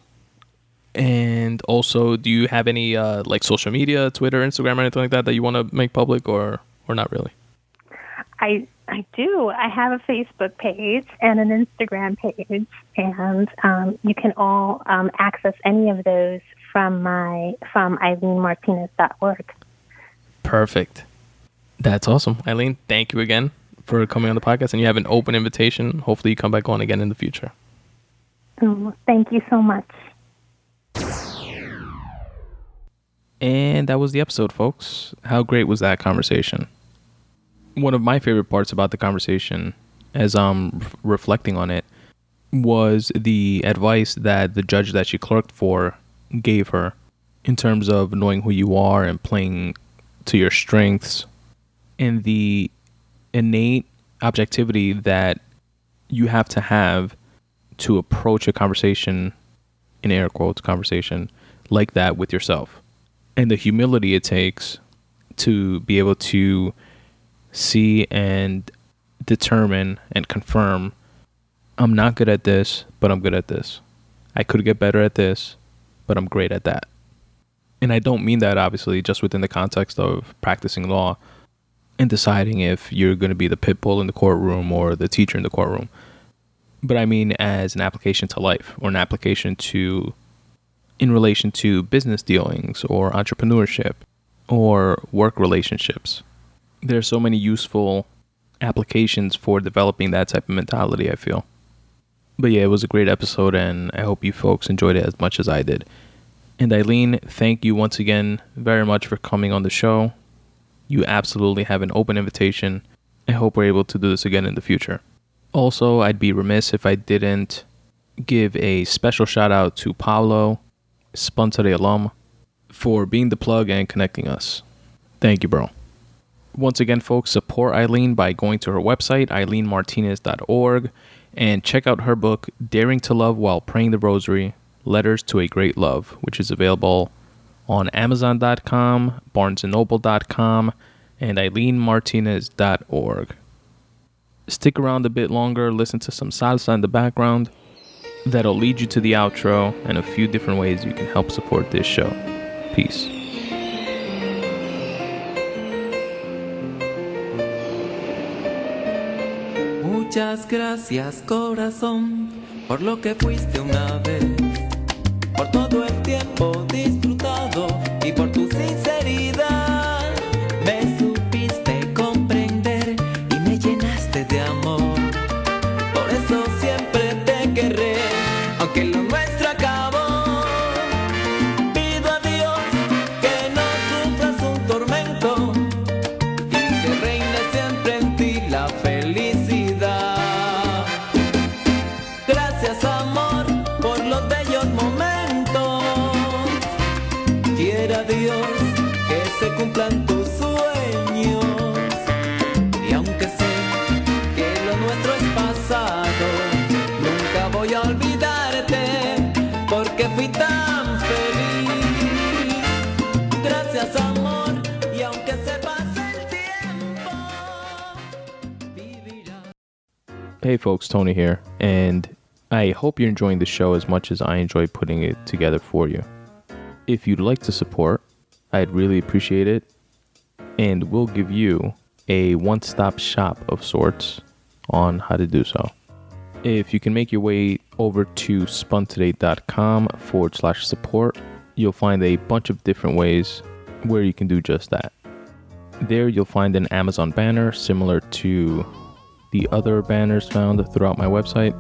And also, do you have any uh, like social media, Twitter, Instagram, or anything like that that you want to make public, or or not really? I I do. I have a Facebook page and an Instagram page, and um, you can all um, access any of those from my from eileenmartinez.org. Perfect. That's awesome, Eileen. Thank you again for coming on the podcast, and you have an open invitation. Hopefully, you come back on again in the future. Oh, thank you so much. And that was the episode, folks. How great was that conversation? One of my favorite parts about the conversation, as I'm reflecting on it, was the advice that the judge that she clerked for gave her in terms of knowing who you are and playing to your strengths and the innate objectivity that you have to have to approach a conversation in air quotes conversation like that with yourself and the humility it takes to be able to see and determine and confirm I'm not good at this, but I'm good at this. I could get better at this, but I'm great at that. And I don't mean that obviously just within the context of practicing law and deciding if you're going to be the pit bull in the courtroom or the teacher in the courtroom. But I mean as an application to life or an application to in relation to business dealings or entrepreneurship or work relationships. There are so many useful applications for developing that type of mentality, I feel. But yeah, it was a great episode, and I hope you folks enjoyed it as much as I did. And Eileen, thank you once again very much for coming on the show. You absolutely have an open invitation. I hope we're able to do this again in the future. Also, I'd be remiss if I didn't give a special shout out to Pablo, Spun Today alum, for being the plug and connecting us. Thank you, bro. Once again, folks, support Eileen by going to her website, eileenmartinez.org and check out her book, Daring to Love While Praying the Rosary Letters to a Great Love, which is available on Amazon.com, BarnesandNoble.com, and EileenMartinez.org. Stick around a bit longer, listen to some salsa in the background. That'll lead you to the outro and a few different ways you can help support this show. Peace. Muchas gracias corazón por lo que fuiste una vez, folks, Tony here, and I hope you're enjoying the show as much as I enjoy putting it together for you. If you'd like to support, I'd really appreciate it, and we'll give you a one stop shop of sorts on how to do so. If you can make your way over to spuntoday.com forward slash support, you'll find a bunch of different ways where you can do just that. There, you'll find an Amazon banner similar to the other banners found throughout my website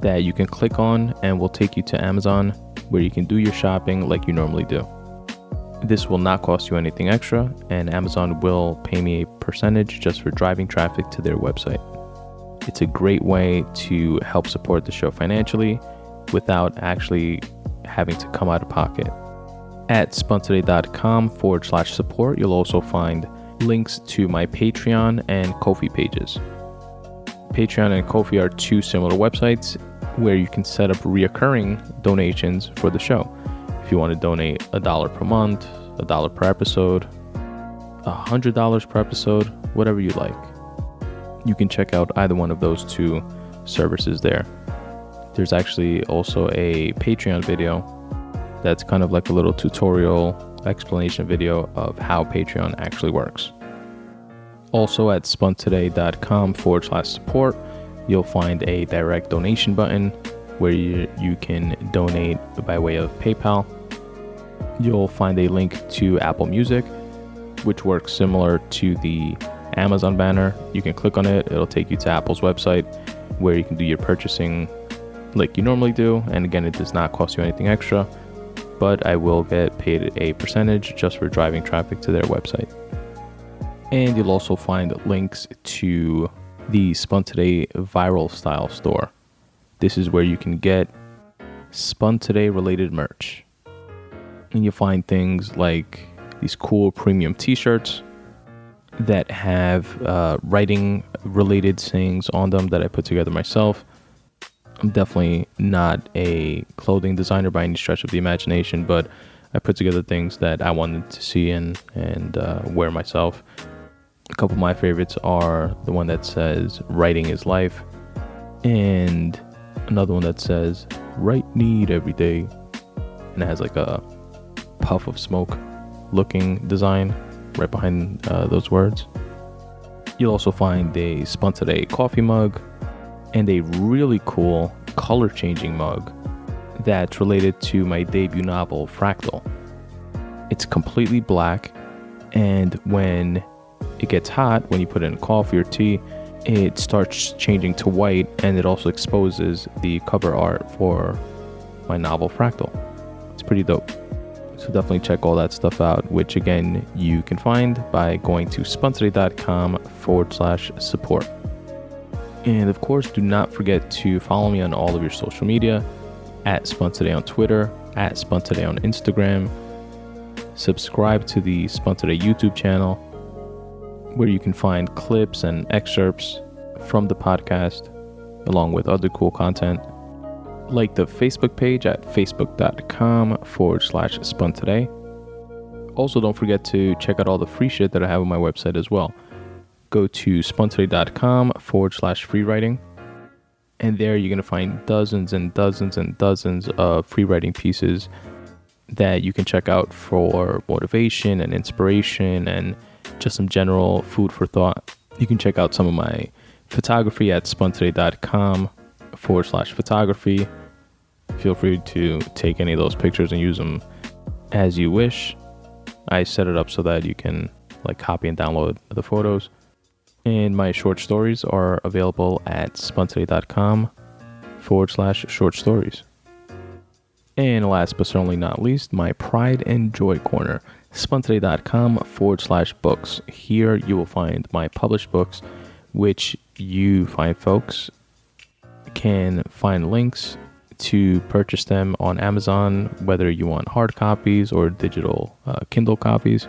that you can click on and will take you to Amazon where you can do your shopping like you normally do. This will not cost you anything extra, and Amazon will pay me a percentage just for driving traffic to their website. It's a great way to help support the show financially without actually having to come out of pocket. At spuntoday.com forward slash support, you'll also find links to my Patreon and Ko-fi pages. Patreon and Ko-fi are two similar websites where you can set up reoccurring donations for the show. If you want to donate a dollar per month, a dollar per episode, a hundred dollars per episode, whatever you like, you can check out either one of those two services there. There's actually also a Patreon video that's kind of like a little tutorial explanation video of how Patreon actually works. Also at spuntoday.com forward slash support, you'll find a direct donation button where you, you can donate by way of PayPal. You'll find a link to Apple Music, which works similar to the Amazon banner. You can click on it, it'll take you to Apple's website where you can do your purchasing like you normally do. And again, it does not cost you anything extra, but I will get paid a percentage just for driving traffic to their website. And you'll also find links to the Spun Today viral style store. This is where you can get Spun Today related merch. And you'll find things like these cool premium t shirts that have uh, writing related sayings on them that I put together myself. I'm definitely not a clothing designer by any stretch of the imagination, but I put together things that I wanted to see and and uh, wear myself. A couple of my favorites are the one that says "Writing is life," and another one that says "Write need every day," and it has like a puff of smoke looking design right behind uh, those words. You'll also find a Spun Today coffee mug and a really cool color changing mug that's related to my debut novel, Fractal. It's completely black, and when it gets hot, when you put it in coffee or tea, it starts changing to white and it also exposes the cover art for my novel Fractal. It's pretty dope. So definitely check all that stuff out, which again you can find by going to spuntoday.com forward slash support. And of course, do not forget to follow me on all of your social media at Spuntoday on Twitter, at Spuntoday on Instagram. Subscribe to the Spuntoday YouTube channel, where you can find clips and excerpts from the podcast, along with other cool content. Like the Facebook page at facebook.com forward slash spuntoday. Also, don't forget to check out all the free shit that I have on my website as well go to spuntoday.com forward slash free writing. And there you're going to find dozens and dozens and dozens of free writing pieces that you can check out for motivation and inspiration and just some general food for thought. You can check out some of my photography at spuntoday.com forward slash photography. Feel free to take any of those pictures and use them as you wish. I set it up so that you can like copy and download the photos. And my short stories are available at spuntoday.com forward slash short stories. And last but certainly not least, my Pride and Joy Corner, spuntoday.com forward slash books. Here you will find my published books, which you find folks can find links to purchase them on Amazon, whether you want hard copies or digital uh, Kindle copies.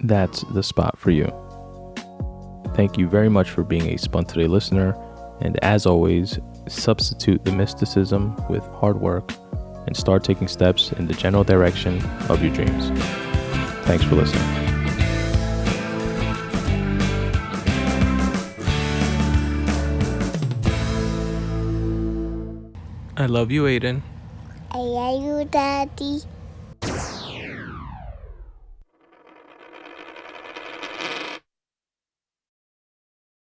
That's the spot for you. Thank you very much for being a Spun Today listener. And as always, substitute the mysticism with hard work and start taking steps in the general direction of your dreams. Thanks for listening. I love you, Aiden. I love you, Daddy.